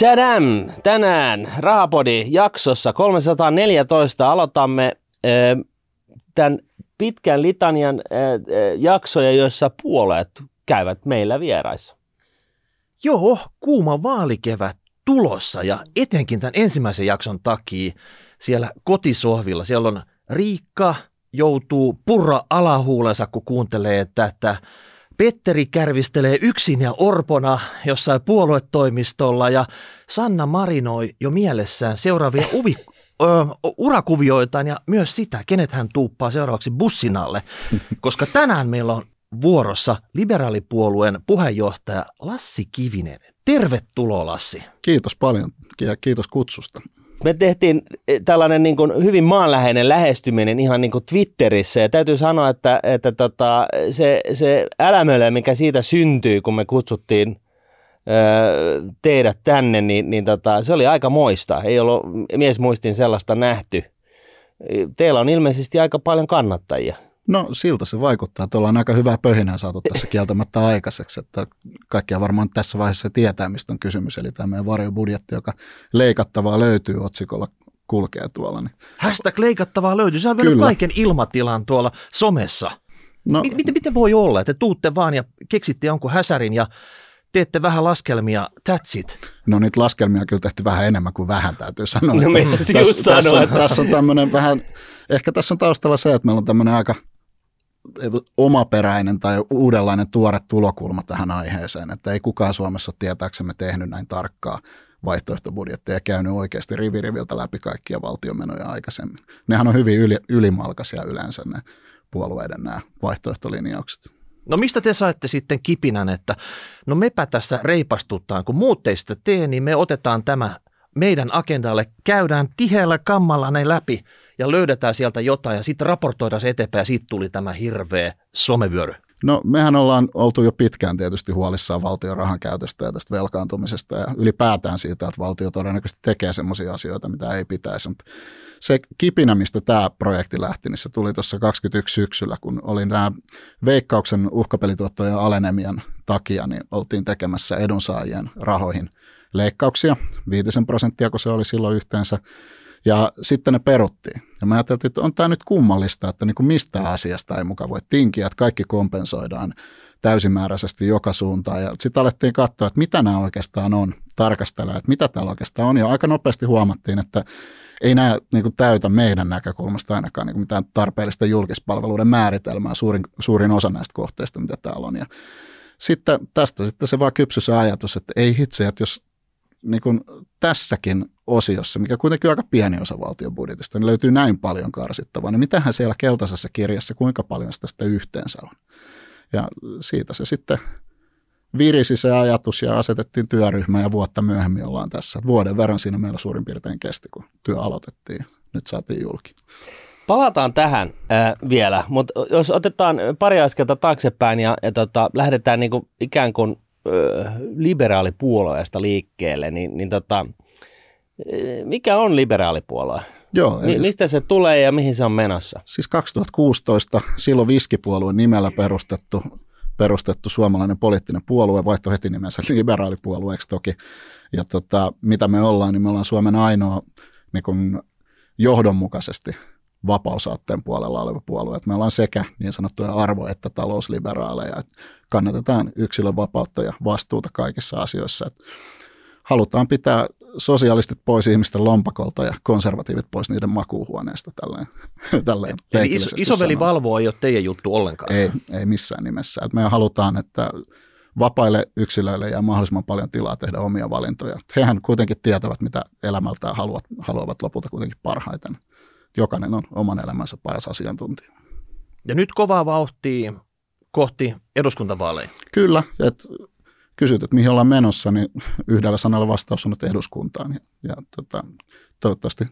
Tadam! Tänään Rahapodi jaksossa 314 aloitamme äh, tämän pitkän litanian äh, jaksoja, joissa puolet käyvät meillä vieraissa. Joo, kuuma vaalikevät tulossa ja etenkin tämän ensimmäisen jakson takia siellä kotisohvilla. Siellä on Riikka, joutuu purra alahuulensa, kun kuuntelee tätä. Petteri kärvistelee yksin ja orpona jossain puoluetoimistolla ja Sanna marinoi jo mielessään seuraavia uvi, ö, urakuvioitaan ja myös sitä, kenet hän tuuppaa seuraavaksi bussin alle. Koska tänään meillä on vuorossa liberaalipuolueen puheenjohtaja Lassi Kivinen. Tervetuloa Lassi. Kiitos paljon ja kiitos kutsusta. Me tehtiin eh, tällainen niin kuin hyvin maanläheinen lähestyminen ihan niin kuin Twitterissä ja täytyy sanoa, että, että tota, se, se älämölö, mikä siitä syntyi, kun me kutsuttiin öö, teidät tänne, niin, niin tota, se oli aika moista. Ei ollut miesmuistin sellaista nähty. Teillä on ilmeisesti aika paljon kannattajia. No siltä se vaikuttaa, että ollaan aika hyvää pöhinää saatu tässä kieltämättä aikaiseksi, että kaikkia varmaan tässä vaiheessa tietää, mistä on kysymys, eli tämä meidän varjobudjetti, joka leikattavaa löytyy otsikolla kulkee tuolla. Niin. Hashtag leikattavaa löytyy, se on vielä kaiken ilmatilan tuolla somessa. No, miten, miten voi olla, että te tuutte vaan ja keksitte jonkun häsärin ja teette vähän laskelmia, that's it. No niitä laskelmia kyllä tehty vähän enemmän kuin vähän, täytyy sanoa. No, tässä, tässä, on, tässä on tämmöinen vähän, ehkä tässä on taustalla se, että meillä on tämmöinen aika omaperäinen tai uudenlainen tuore tulokulma tähän aiheeseen, että ei kukaan Suomessa tietääksemme tehnyt näin tarkkaa vaihtoehtobudjetteja ja käynyt oikeasti riviriviltä läpi kaikkia valtiomenoja aikaisemmin. Nehän on hyvin yli, ylimalkaisia yleensä ne puolueiden nämä vaihtoehtolinjaukset. No mistä te saitte sitten kipinän, että no mepä tässä reipastutaan, kun muut teistä tee, niin me otetaan tämä meidän agendalle, käydään tiheällä kammalla ne läpi ja löydetään sieltä jotain ja sitten raportoidaan se eteenpäin ja siitä tuli tämä hirveä somevyöry. No mehän ollaan oltu jo pitkään tietysti huolissaan valtion rahan käytöstä ja tästä velkaantumisesta ja ylipäätään siitä, että valtio todennäköisesti tekee sellaisia asioita, mitä ei pitäisi. Mutta se kipinä, mistä tämä projekti lähti, niin se tuli tuossa 21 syksyllä, kun oli nämä veikkauksen uhkapelituottojen alenemian takia, niin oltiin tekemässä edunsaajien rahoihin leikkauksia, viitisen prosenttia, kun se oli silloin yhteensä, ja sitten ne peruttiin. Ja mä ajattelin, että on tämä nyt kummallista, että niin kuin mistä asiasta ei mukaan voi tinkiä, että kaikki kompensoidaan täysimääräisesti joka suuntaan. Ja sitten alettiin katsoa, että mitä nämä oikeastaan on, tarkastella, että mitä täällä oikeastaan on. Ja aika nopeasti huomattiin, että ei nämä niin kuin täytä meidän näkökulmasta ainakaan niin kuin mitään tarpeellista julkispalveluiden määritelmää, suurin, suurin osa näistä kohteista, mitä täällä on. Ja sitten tästä sitten se vaan kypsy se ajatus, että ei hitse, että jos niin kuin tässäkin osiossa, mikä kuitenkin on aika pieni osa valtion budjetista, niin löytyy näin paljon karsittavaa. Niin mitähän siellä keltaisessa kirjassa, kuinka paljon sitä, sitä yhteensä on? Ja siitä se sitten virisi se ajatus ja asetettiin työryhmä ja vuotta myöhemmin ollaan tässä. Vuoden verran siinä meillä suurin piirtein kesti, kun työ aloitettiin. Nyt saatiin julki. Palataan tähän äh, vielä, mutta jos otetaan pari askelta taaksepäin ja, ja tota, lähdetään niin kuin ikään kuin liberaalipuolueesta liikkeelle, niin, niin tota, mikä on liberaalipuolue? Joo, eli... Mistä se tulee ja mihin se on menossa? Siis 2016 silloin Viskipuolueen nimellä perustettu, perustettu suomalainen poliittinen puolue, vaihto heti nimensä liberaalipuolueeksi toki. Ja tota, mitä me ollaan, niin me ollaan Suomen ainoa niin kun johdonmukaisesti vapausaatteen puolella oleva puolue. Että me ollaan sekä niin sanottuja arvo- että talousliberaaleja. Että kannatetaan yksilön vapautta ja vastuuta kaikissa asioissa. Että halutaan pitää sosialistit pois ihmisten lompakolta ja konservatiivit pois niiden makuuhuoneesta. Tälleen, tälleen Eli iso, isoveli sanoen. valvoo ei ole teidän juttu ollenkaan? Ei, ei missään nimessä. Että me halutaan, että vapaille yksilöille ja mahdollisimman paljon tilaa tehdä omia valintoja. Hehän kuitenkin tietävät, mitä elämältään haluavat, haluavat lopulta kuitenkin parhaiten jokainen on oman elämänsä paras asiantuntija. Ja nyt kovaa vauhtia kohti eduskuntavaaleja. Kyllä, että kysyt, että mihin ollaan menossa, niin yhdellä sanalla vastaus on, että eduskuntaan. Ja, ja tota, toivottavasti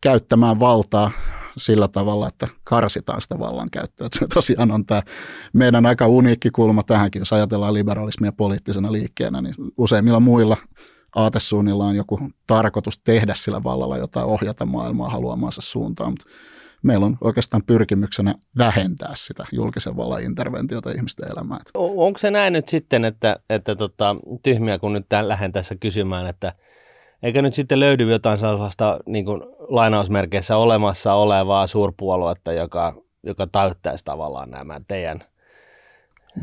käyttämään valtaa sillä tavalla, että karsitaan sitä vallankäyttöä. Että se tosiaan on tämä meidän aika uniikki kulma tähänkin, jos ajatellaan liberalismia poliittisena liikkeenä, niin useimmilla muilla aatesuunnilla on joku tarkoitus tehdä sillä vallalla jotain, ohjata maailmaa haluamaansa suuntaan, mutta meillä on oikeastaan pyrkimyksenä vähentää sitä julkisen vallan interventiota ihmisten elämään. Onko se näin nyt sitten, että, että tota, tyhmiä kun nyt lähden tässä kysymään, että eikä nyt sitten löydy jotain sellaista niin kuin lainausmerkeissä olemassa olevaa suurpuoluetta, joka, joka täyttäisi tavallaan nämä teidän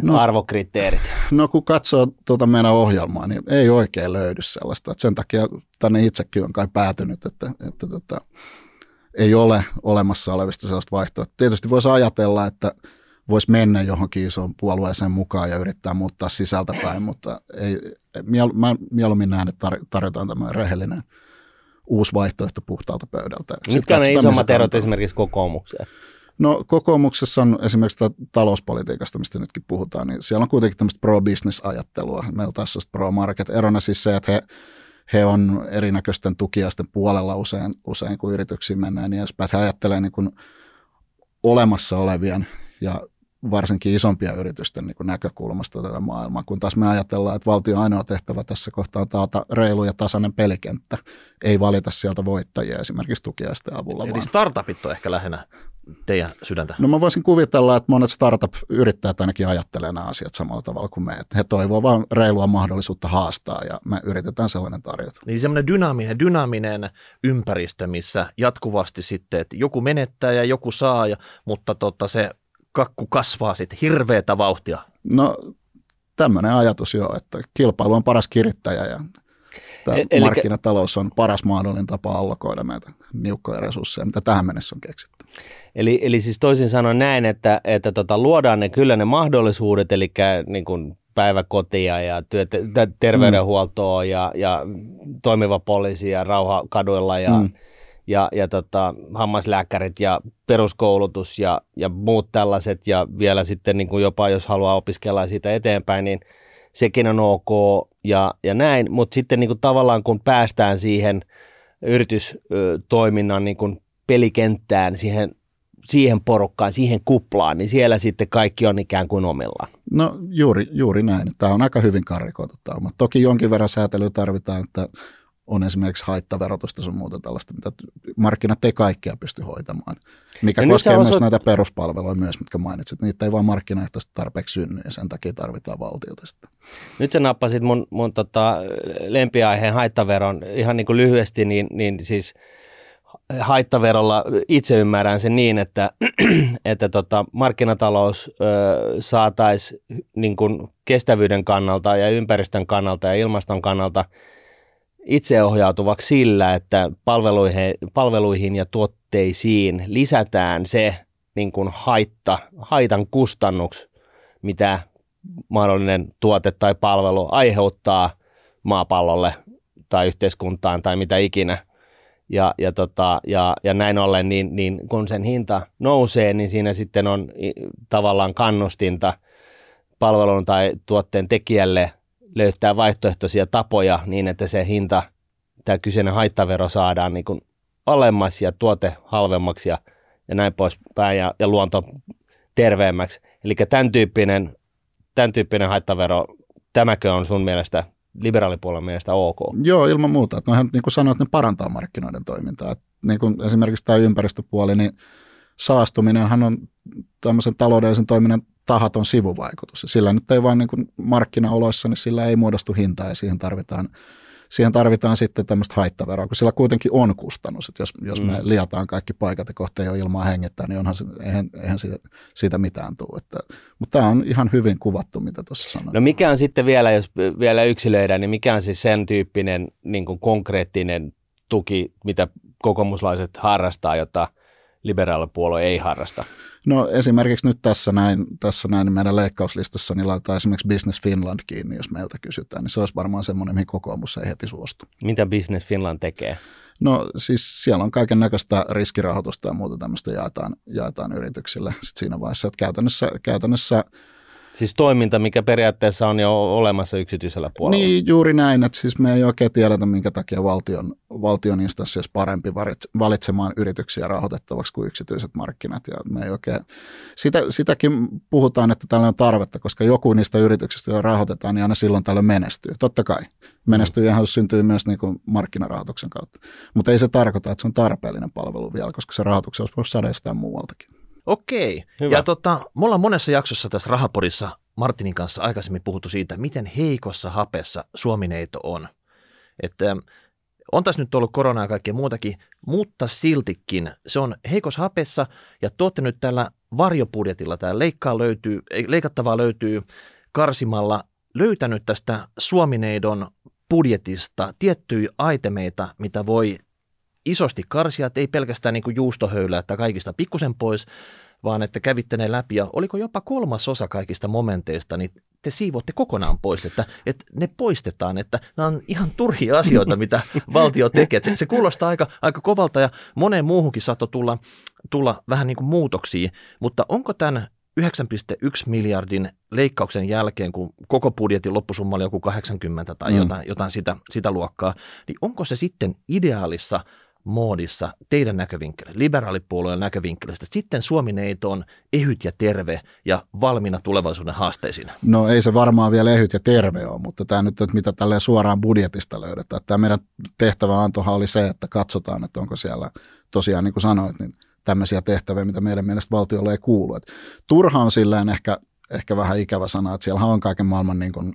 no, arvokriteerit? No kun katsoo tuota meidän ohjelmaa, niin ei oikein löydy sellaista. Että sen takia tänne itsekin on kai päätynyt, että, että tota, ei ole olemassa olevista sellaista vaihtoehtoa. Tietysti voisi ajatella, että voisi mennä johonkin isoon puolueeseen mukaan ja yrittää muuttaa sisältäpäin, mutta ei, miel, mä mieluummin näen, että tar- tarjotaan tämmöinen rehellinen uusi vaihtoehto puhtaalta pöydältä. Mitkä on ne isommat erot esimerkiksi kokoomukseen? No kokoomuksessa on esimerkiksi talouspolitiikasta, mistä nytkin puhutaan, niin siellä on kuitenkin tämmöistä pro-business-ajattelua. Meillä taas on pro-market. Erona siis se, että he, he on erinäköisten tukiaisten puolella usein, usein kun yrityksiin mennään niin edespäin. He ajattelee niin kuin olemassa olevien ja varsinkin isompia yritysten niin näkökulmasta tätä maailmaa, kun taas me ajatellaan, että valtion ainoa tehtävä tässä kohtaa on taata reilu ja tasainen pelikenttä, ei valita sieltä voittajia esimerkiksi tukiaisten avulla. Eli vaan. startupit on ehkä lähinnä teidän sydäntä? No mä voisin kuvitella, että monet startup-yrittäjät ainakin ajattelee nämä asiat samalla tavalla kuin me. Että he toivovat vain reilua mahdollisuutta haastaa ja me yritetään sellainen tarjota. Niin semmoinen dynaaminen, dynaaminen ympäristö, missä jatkuvasti sitten, että joku menettää ja joku saa, ja, mutta tota, se kakku kasvaa sitten hirveätä vauhtia. No tämmöinen ajatus jo, että kilpailu on paras kirittäjä ja tämä e- Eli... markkinatalous on paras mahdollinen tapa allokoida näitä niukkoja resursseja, mitä tähän mennessä on keksitty. Eli, eli siis toisin sanoen näin, että, että tota, luodaan ne kyllä ne mahdollisuudet, eli niin kuin päiväkotia ja työt, terveydenhuoltoa mm. ja, ja toimiva poliisi ja rauha kaduilla ja, mm. ja, ja tota, hammaslääkärit ja peruskoulutus ja, ja muut tällaiset ja vielä sitten niin kuin jopa jos haluaa opiskella siitä eteenpäin, niin sekin on ok ja, ja näin, mutta sitten niin kuin tavallaan kun päästään siihen yritystoiminnan niin kuin pelikenttään, siihen siihen porukkaan, siihen kuplaan, niin siellä sitten kaikki on ikään kuin omillaan. No juuri, juuri näin. Tämä on aika hyvin karikoitu tämä. Toki jonkin verran säätelyä tarvitaan, että on esimerkiksi haittaverotusta sun muuta tällaista, mitä markkinat ei kaikkea pysty hoitamaan. Mikä no koskee myös osoit... näitä peruspalveluja myös, mitkä mainitsit. Niitä ei vaan markkinaehtoisesti tarpeeksi synny ja sen takia tarvitaan valtiota sitä. Nyt sä nappasit mun, mun tota, lempiaiheen haittaveron ihan niin kuin lyhyesti, niin, niin siis – haittaverolla itse ymmärrän sen niin, että, että tota, markkinatalous saataisiin niin kestävyyden kannalta ja ympäristön kannalta ja ilmaston kannalta itseohjautuvaksi sillä, että palveluihin, palveluihin ja tuotteisiin lisätään se niin kuin haitta, haitan kustannuks, mitä mahdollinen tuote tai palvelu aiheuttaa maapallolle tai yhteiskuntaan tai mitä ikinä – ja, ja, tota, ja, ja näin ollen, niin, niin kun sen hinta nousee, niin siinä sitten on tavallaan kannustinta palvelun tai tuotteen tekijälle löytää vaihtoehtoisia tapoja niin, että se hinta, tämä kyseinen haittavero saadaan niin kuin alemmas ja tuote halvemmaksi ja, ja näin poispäin ja, ja luonto terveemmäksi. Eli tämän tyyppinen, tämän tyyppinen haittavero, tämäkö on sun mielestä liberaalipuolen mielestä ok. Joo, ilman muuta. Että nohan, niin kuin sanoit, ne parantaa markkinoiden toimintaa. Että niin kuin esimerkiksi tämä ympäristöpuoli, niin saastuminenhan on tämmöisen taloudellisen toiminnan tahaton sivuvaikutus. Sillä nyt ei vain niin kuin markkinaoloissa, niin sillä ei muodostu hintaa ja siihen tarvitaan siihen tarvitaan sitten tämmöistä haittaveroa, kun sillä kuitenkin on kustannus. Että jos, jos me mm. liataan kaikki paikat ja kohta ei ole ilmaa hengittää, niin onhan se, eihän, eihän siitä, siitä mitään tule. Että, mutta tämä on ihan hyvin kuvattu, mitä tuossa sanoin. No mikä on sitten vielä, jos vielä yksilöidään, niin mikä on siis sen tyyppinen niin kuin konkreettinen tuki, mitä kokoomuslaiset harrastaa, jota liberaalipuolue ei harrasta? No esimerkiksi nyt tässä näin, tässä näin meidän leikkauslistassa niin laitetaan esimerkiksi Business Finland kiinni, jos meiltä kysytään, niin se olisi varmaan semmoinen, mihin kokoomus ei heti suostu. Mitä Business Finland tekee? No siis siellä on kaiken näköistä riskirahoitusta ja muuta tämmöistä jaetaan, jaetaan yrityksille Sitten siinä vaiheessa, että käytännössä, käytännössä Siis toiminta, mikä periaatteessa on jo olemassa yksityisellä puolella. Niin, juuri näin, että siis me ei oikein tiedetä, minkä takia valtion, valtion instanssi olisi parempi valitsemaan yrityksiä rahoitettavaksi kuin yksityiset markkinat. Ja me ei oikein, sitä, sitäkin puhutaan, että tällä on tarvetta, koska joku niistä yrityksistä, joita rahoitetaan, niin aina silloin tällöin menestyy. Totta kai. Menestyy ihan syntyy myös niin kuin markkinarahoituksen kautta. Mutta ei se tarkoita, että se on tarpeellinen palvelu vielä, koska se rahoituksen olisi voinut saada jostain muualtakin. Okei. Hyvä. Ja tota, me ollaan monessa jaksossa tässä Rahapodissa Martinin kanssa aikaisemmin puhuttu siitä, miten heikossa hapessa Suomineito on. Että ähm, on tässä nyt ollut koronaa ja kaikkea muutakin, mutta siltikin se on heikossa hapessa ja tuotte nyt tällä varjopudjetilla, tämä leikkaa löytyy, leikattavaa löytyy karsimalla, löytänyt tästä Suomineidon budjetista tiettyjä aitemeita, mitä voi isosti karsia, että ei pelkästään niin kuin juustohöylää, että kaikista pikkusen pois, vaan että kävitte ne läpi ja oliko jopa kolmas osa kaikista momenteista, niin te siivotte kokonaan pois, että, että ne poistetaan, että nämä on ihan turhia asioita, mitä valtio tekee. Se, se kuulostaa aika, aika kovalta ja moneen muuhunkin saattoi tulla, tulla vähän niin kuin muutoksia, mutta onko tämän 9,1 miljardin leikkauksen jälkeen, kun koko budjetin loppusumma oli joku 80 tai mm. jotain, jotain sitä, sitä luokkaa, niin onko se sitten ideaalissa moodissa teidän näkövinkkelistä, liberaalipuolueen näkövinkkelistä. Sitten Suomi-neito on ehyt ja terve ja valmiina tulevaisuuden haasteisiin. No ei se varmaan vielä ehyt ja terve ole, mutta tämä nyt, että mitä tälle suoraan budjetista löydetään. Tämä meidän tehtävä antohan oli se, että katsotaan, että onko siellä tosiaan niin kuin sanoit, niin tämmöisiä tehtäviä, mitä meidän mielestä valtiolle ei kuulu. Et turha on silleen ehkä, ehkä vähän ikävä sana, että siellä on kaiken maailman niin kuin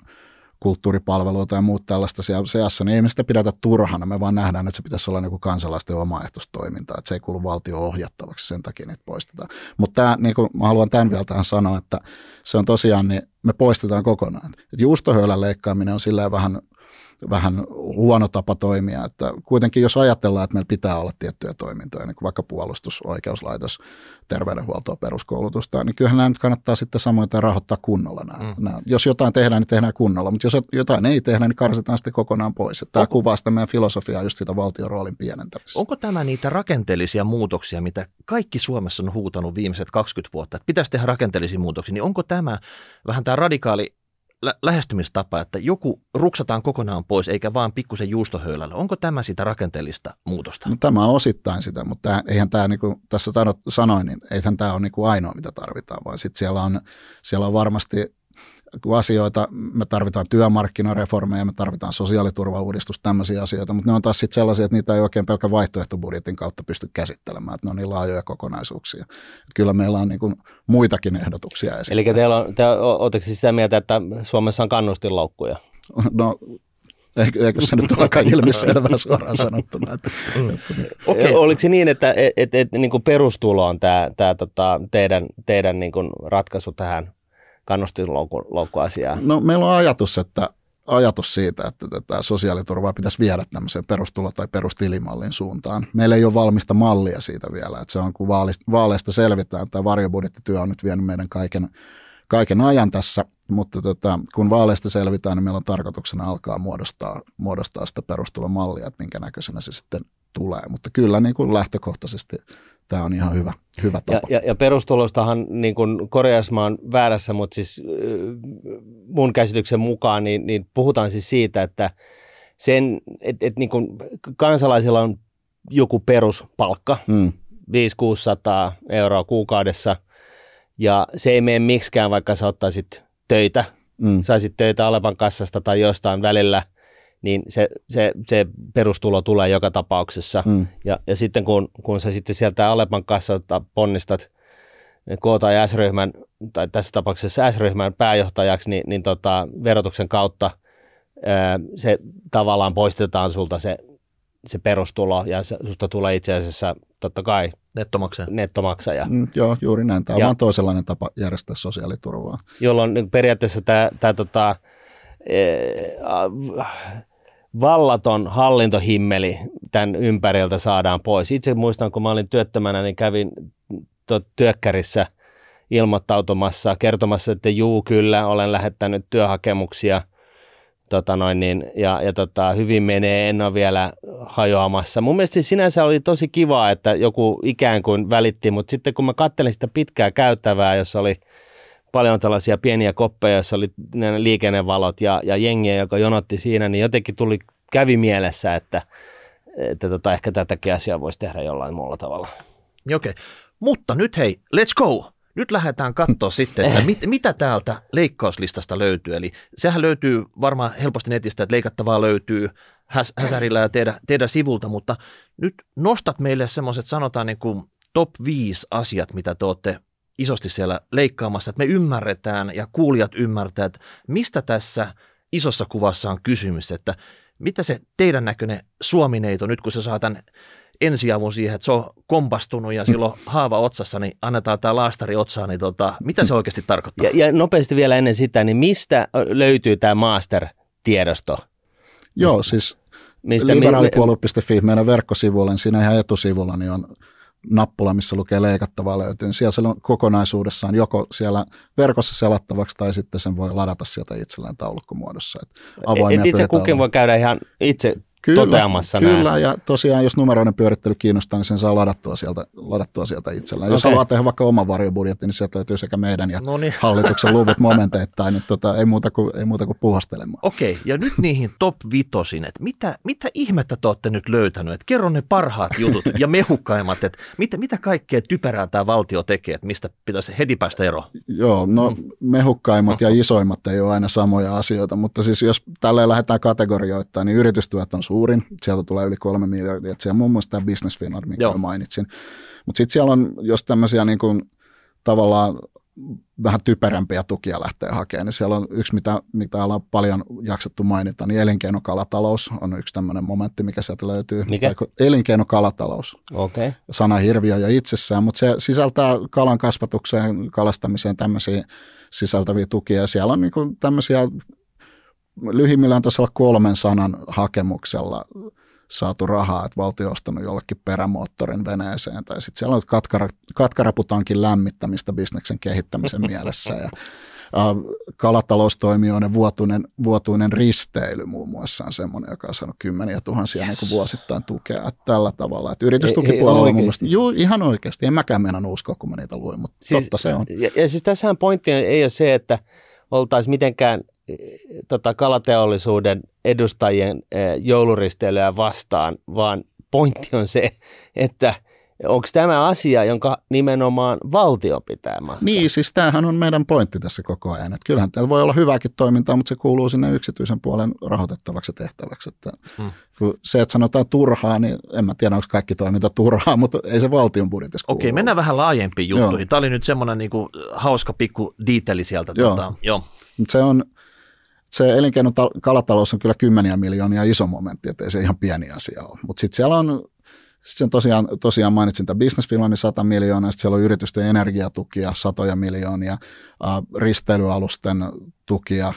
kulttuuripalveluita ja muut tällaista seassa, niin ei me sitä pidetä turhana, me vaan nähdään, että se pitäisi olla niin kansalaisten omaehtoistoiminta, että se ei kuulu valtio ohjattavaksi, sen takia niitä poistetaan. Mutta niin kuin mä haluan tämän vielä tähän sanoa, että se on tosiaan, niin me poistetaan kokonaan. Juustohöylän leikkaaminen on silleen vähän vähän huono tapa toimia. Että kuitenkin jos ajatellaan, että meillä pitää olla tiettyjä toimintoja, niin kuin vaikka puolustus, oikeuslaitos, terveydenhuoltoa, peruskoulutusta, niin kyllähän nämä nyt kannattaa sitten samoin rahoittaa kunnolla. Nämä. Mm. Nämä. Jos jotain tehdään, niin tehdään kunnolla, mutta jos jotain ei tehdä, niin karsitaan sitten kokonaan pois. Tämä Onko, kuvaa sitä meidän filosofiaa just sitä valtion roolin pienentämistä. Onko tämä niitä rakenteellisia muutoksia, mitä kaikki Suomessa on huutanut viimeiset 20 vuotta, että pitäisi tehdä rakenteellisia muutoksia, niin onko tämä vähän tämä radikaali lä- lähestymistapa, että joku ruksataan kokonaan pois eikä vaan pikkusen juustohöylällä. Onko tämä sitä rakenteellista muutosta? No, tämä on osittain sitä, mutta tämä, eihän tämä, niin kuin tässä sanoin, niin eihän tämä ole niin kuin ainoa, mitä tarvitaan, vaan sitten siellä on, siellä on varmasti asioita, me tarvitaan työmarkkinareformeja, me tarvitaan sosiaaliturvauudistus, tämmöisiä asioita, mutta ne on taas sitten sellaisia, että niitä ei oikein pelkä vaihtoehtobudjetin kautta pysty käsittelemään, että ne on niin laajoja kokonaisuuksia. Että kyllä meillä on niin kuin muitakin ehdotuksia esittää. Eli teillä on, te oletteko siis sitä mieltä, että Suomessa on kannustinloukkuja? No Eikö, eikö se nyt olekaan ilmiselvää suoraan sanottuna? Että, mm. että, okay. Oliko se niin, että et, et, et, niin kuin perustulo on tämä, tämä tota, teidän, teidän niin kuin ratkaisu tähän kannustinloukkuasiaa? No meillä on ajatus, että ajatus siitä, että tätä sosiaaliturvaa pitäisi viedä tämmöiseen perustulo- tai perustilimallin suuntaan. Meillä ei ole valmista mallia siitä vielä, että se on kun vaaleista selvitään, tämä varjobudjettityö on nyt vienyt meidän kaiken, kaiken ajan tässä, mutta tota, kun vaaleista selvitään, niin meillä on tarkoituksena alkaa muodostaa, muodostaa sitä perustulomallia, että minkä näköisenä se sitten tulee. Mutta kyllä niin kuin lähtökohtaisesti tämä on ihan hyvä, hyvä tapa. Ja, ja, ja perustulostahan niin kuin korjausmaan väärässä, mutta siis mun käsityksen mukaan niin, niin puhutaan siis siitä, että sen, et, et niin kuin kansalaisilla on joku peruspalkka, mm. 500-600 euroa kuukaudessa, ja se ei mene miksikään, vaikka sä ottaisit töitä, mm. saisit töitä Alepan kassasta tai jostain välillä – niin se, se, se perustulo tulee joka tapauksessa. Mm. Ja, ja sitten kun, kun sä sitten sieltä Alepan kassalta ponnistat K- tai S-ryhmän, tai tässä tapauksessa S-ryhmän pääjohtajaksi, niin, niin tota, verotuksen kautta ää, se tavallaan poistetaan sulta se, se perustulo, ja se, susta tulee itse asiassa totta kai nettomaksaja. nettomaksaja. Mm, joo, juuri näin. Tämä on ja, vaan toisenlainen tapa järjestää sosiaaliturvaa. Jolloin niin periaatteessa tämä, tämä tota, vallaton hallintohimmeli tämän ympäriltä saadaan pois. Itse muistan, kun mä olin työttömänä, niin kävin työkkärissä ilmoittautumassa, kertomassa, että juu, kyllä, olen lähettänyt työhakemuksia tota noin, niin, ja, ja tota, hyvin menee, en ole vielä hajoamassa. Mun mielestä sinänsä oli tosi kiva, että joku ikään kuin välitti, mutta sitten kun mä kattelin sitä pitkää käyttävää, jossa oli paljon tällaisia pieniä koppeja, joissa oli ne liikennevalot ja, ja jengiä, joka jonotti siinä, niin jotenkin tuli, kävi mielessä, että, että tota, ehkä tätäkin asiaa voisi tehdä jollain muulla tavalla. Okei, okay. mutta nyt hei, let's go! Nyt lähdetään katsoa sitten, että mit, mitä täältä leikkauslistasta löytyy. Eli sehän löytyy varmaan helposti netistä, että leikattavaa löytyy häs, häsärillä ja tehdä, tehdä sivulta, mutta nyt nostat meille semmoiset sanotaan niin kuin top 5 asiat, mitä te olette isosti siellä leikkaamassa, että me ymmärretään ja kuulijat ymmärtää, että mistä tässä isossa kuvassa on kysymys, että mitä se teidän näköinen suomineito nyt, kun se saa tämän ensiavun siihen, että se on kompastunut ja silloin haava otsassa, niin annetaan tämä laastari otsaan, niin tota, mitä se oikeasti tarkoittaa? Ja, ja nopeasti vielä ennen sitä, niin mistä löytyy tämä master-tiedosto? Joo, mistä, siis mistä, liberaalipuolue.fi, meidän verkkosivuilla, niin siinä ihan etusivulla niin on nappula, missä lukee leikattavaa löytyy. Siellä se on kokonaisuudessaan joko siellä verkossa selattavaksi tai sitten sen voi ladata sieltä itselleen taulukkomuodossa. Et, et itse kukin voi käydä ihan itse kyllä, toteamassa Kyllä, näin. ja tosiaan jos numeroiden pyörittely kiinnostaa, niin sen saa ladattua sieltä, ladattua sieltä itsellään. Okay. Jos haluaa tehdä vaikka oman varjobudjetti, niin sieltä löytyy sekä meidän ja Noniin. hallituksen luvut momenteittain, niin tota, ei, muuta kuin, ei muuta kuin puhastelemaan. Okei, okay, ja nyt niihin top vitosin, että mitä, mitä ihmettä te olette nyt löytänyt, että kerro ne parhaat jutut ja mehukkaimmat, että mitä, mitä kaikkea typerää tämä valtio tekee, että mistä pitäisi heti päästä eroon? Joo, no mm. mehukkaimmat ja isoimmat ei ole aina samoja asioita, mutta siis jos tällä lähdetään kategorioittain, niin yritystyöt on suurin. Sieltä tulee yli kolme miljardia. Siellä on muun muassa tämä Business Finland, mikä Joo. mainitsin. Mutta sitten siellä on, jos tämmöisiä niin kuin, tavallaan vähän typerämpiä tukia lähtee hakemaan, niin siellä on yksi, mitä, mitä ollaan paljon jaksettu mainita, niin elinkeinokalatalous on yksi tämmöinen momentti, mikä sieltä löytyy. Mikä? Elinkeinokalatalous. Okay. Sana hirviö jo itsessään, mutta se sisältää kalan kasvatukseen, kalastamiseen tämmöisiä sisältäviä tukia. Ja siellä on niin tämmöisiä lyhimmillään tuossa kolmen sanan hakemuksella saatu rahaa, että valtio on ostanut jollekin perämoottorin veneeseen, tai sitten siellä on katkara, katkaraputankin lämmittämistä bisneksen kehittämisen mielessä, ja kalataloustoimijoiden vuotuinen, vuotuinen risteily muun muassa on semmoinen, joka on saanut kymmeniä tuhansia yes. niin vuosittain tukea että tällä tavalla. Että yritystukipuolella on mun mielestä, juu, ihan oikeasti, en mäkään mennä uskoa, kun mä niitä luin, mutta siis, totta se on. Ja, ja siis tässähän pointti ei ole se, että oltaisiin mitenkään tota, kalateollisuuden edustajien eh, jouluristeilyä vastaan, vaan pointti on se, että onko tämä asia, jonka nimenomaan valtio pitää maksaa? Niin, siis tämähän on meidän pointti tässä koko ajan. Että kyllähän täällä voi olla hyvääkin toimintaa, mutta se kuuluu sinne yksityisen puolen rahoitettavaksi tehtäväksi. Että hmm. Se, että sanotaan turhaa, niin en mä tiedä, onko kaikki toiminta turhaa, mutta ei se valtion budjetissa kuulu. Okei, mennään vähän laajempiin juttuihin. Joo. Tämä oli nyt semmoinen niin kuin, hauska pikku diiteli sieltä. Joo. Tuota, joo. Se on, se elinkeinokalatalous on kyllä kymmeniä miljoonia iso momentti, ettei se ihan pieni asia ole. Mutta sitten siellä on, sit sen tosiaan, tosiaan mainitsin tämä Business Finlandin 100 miljoonaa, sitten siellä on yritysten energiatukia satoja miljoonia, äh, risteilyalusten tukia,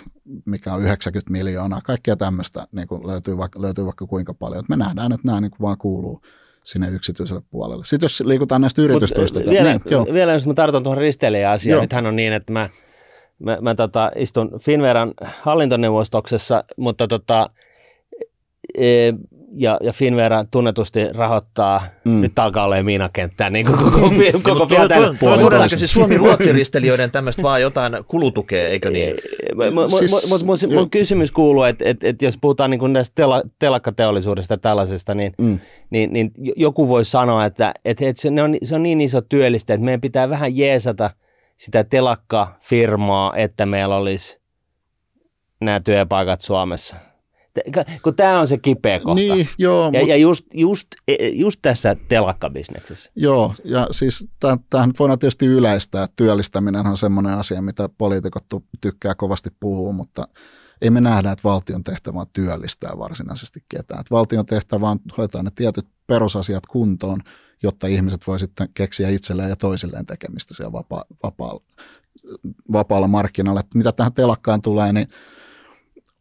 mikä on 90 miljoonaa, kaikkea tämmöistä niin löytyy, vaikka, löytyy vaikka kuinka paljon. Et me nähdään, että nämä niin vaan kuuluu sinne yksityiselle puolelle. Sitten jos liikutaan näistä yritystuista. Vielä, niin, joo. vielä jos mä tartun tuohon risteilijä-asiaan, nythän on niin, että mä – mä, mä tota, istun Finveran hallintoneuvostoksessa, mutta tota, e, ja, ja Finvera tunnetusti rahoittaa, mm. nyt alkaa olla miinakenttää, niin kuin koko, koko, koko vielä tälle puolelle. siis suomi ruotsiristelijöiden tämmöistä vaan jotain kulutukea, eikö niin? Siis, Mutta mun, mun kysymys kuuluu, että et, et jos puhutaan niin kuin tästä tela, telakkateollisuudesta tällaisesta, niin, mm. niin, niin joku voi sanoa, että et, et se, on, se on niin iso työllistä, että meidän pitää vähän jeesata – sitä telakkafirmaa, että meillä olisi nämä työpaikat Suomessa. Kun tämä on se kipeä kohta. Niin, joo. Ja, mut... ja just, just, e, just tässä telakkabisneksessä. Joo, ja siis tähän voidaan tietysti yleistää. Työllistäminen on semmoinen asia, mitä poliitikot tykkää kovasti puhua, mutta ei me nähdä, että valtion tehtävä on työllistää varsinaisesti ketään. Että valtion tehtävä on hoitaa ne tietyt perusasiat kuntoon, jotta ihmiset voi sitten keksiä itselleen ja toisilleen tekemistä siellä vapaa, vapaalla, vapaalla markkinalla. Että mitä tähän telakkaan tulee, niin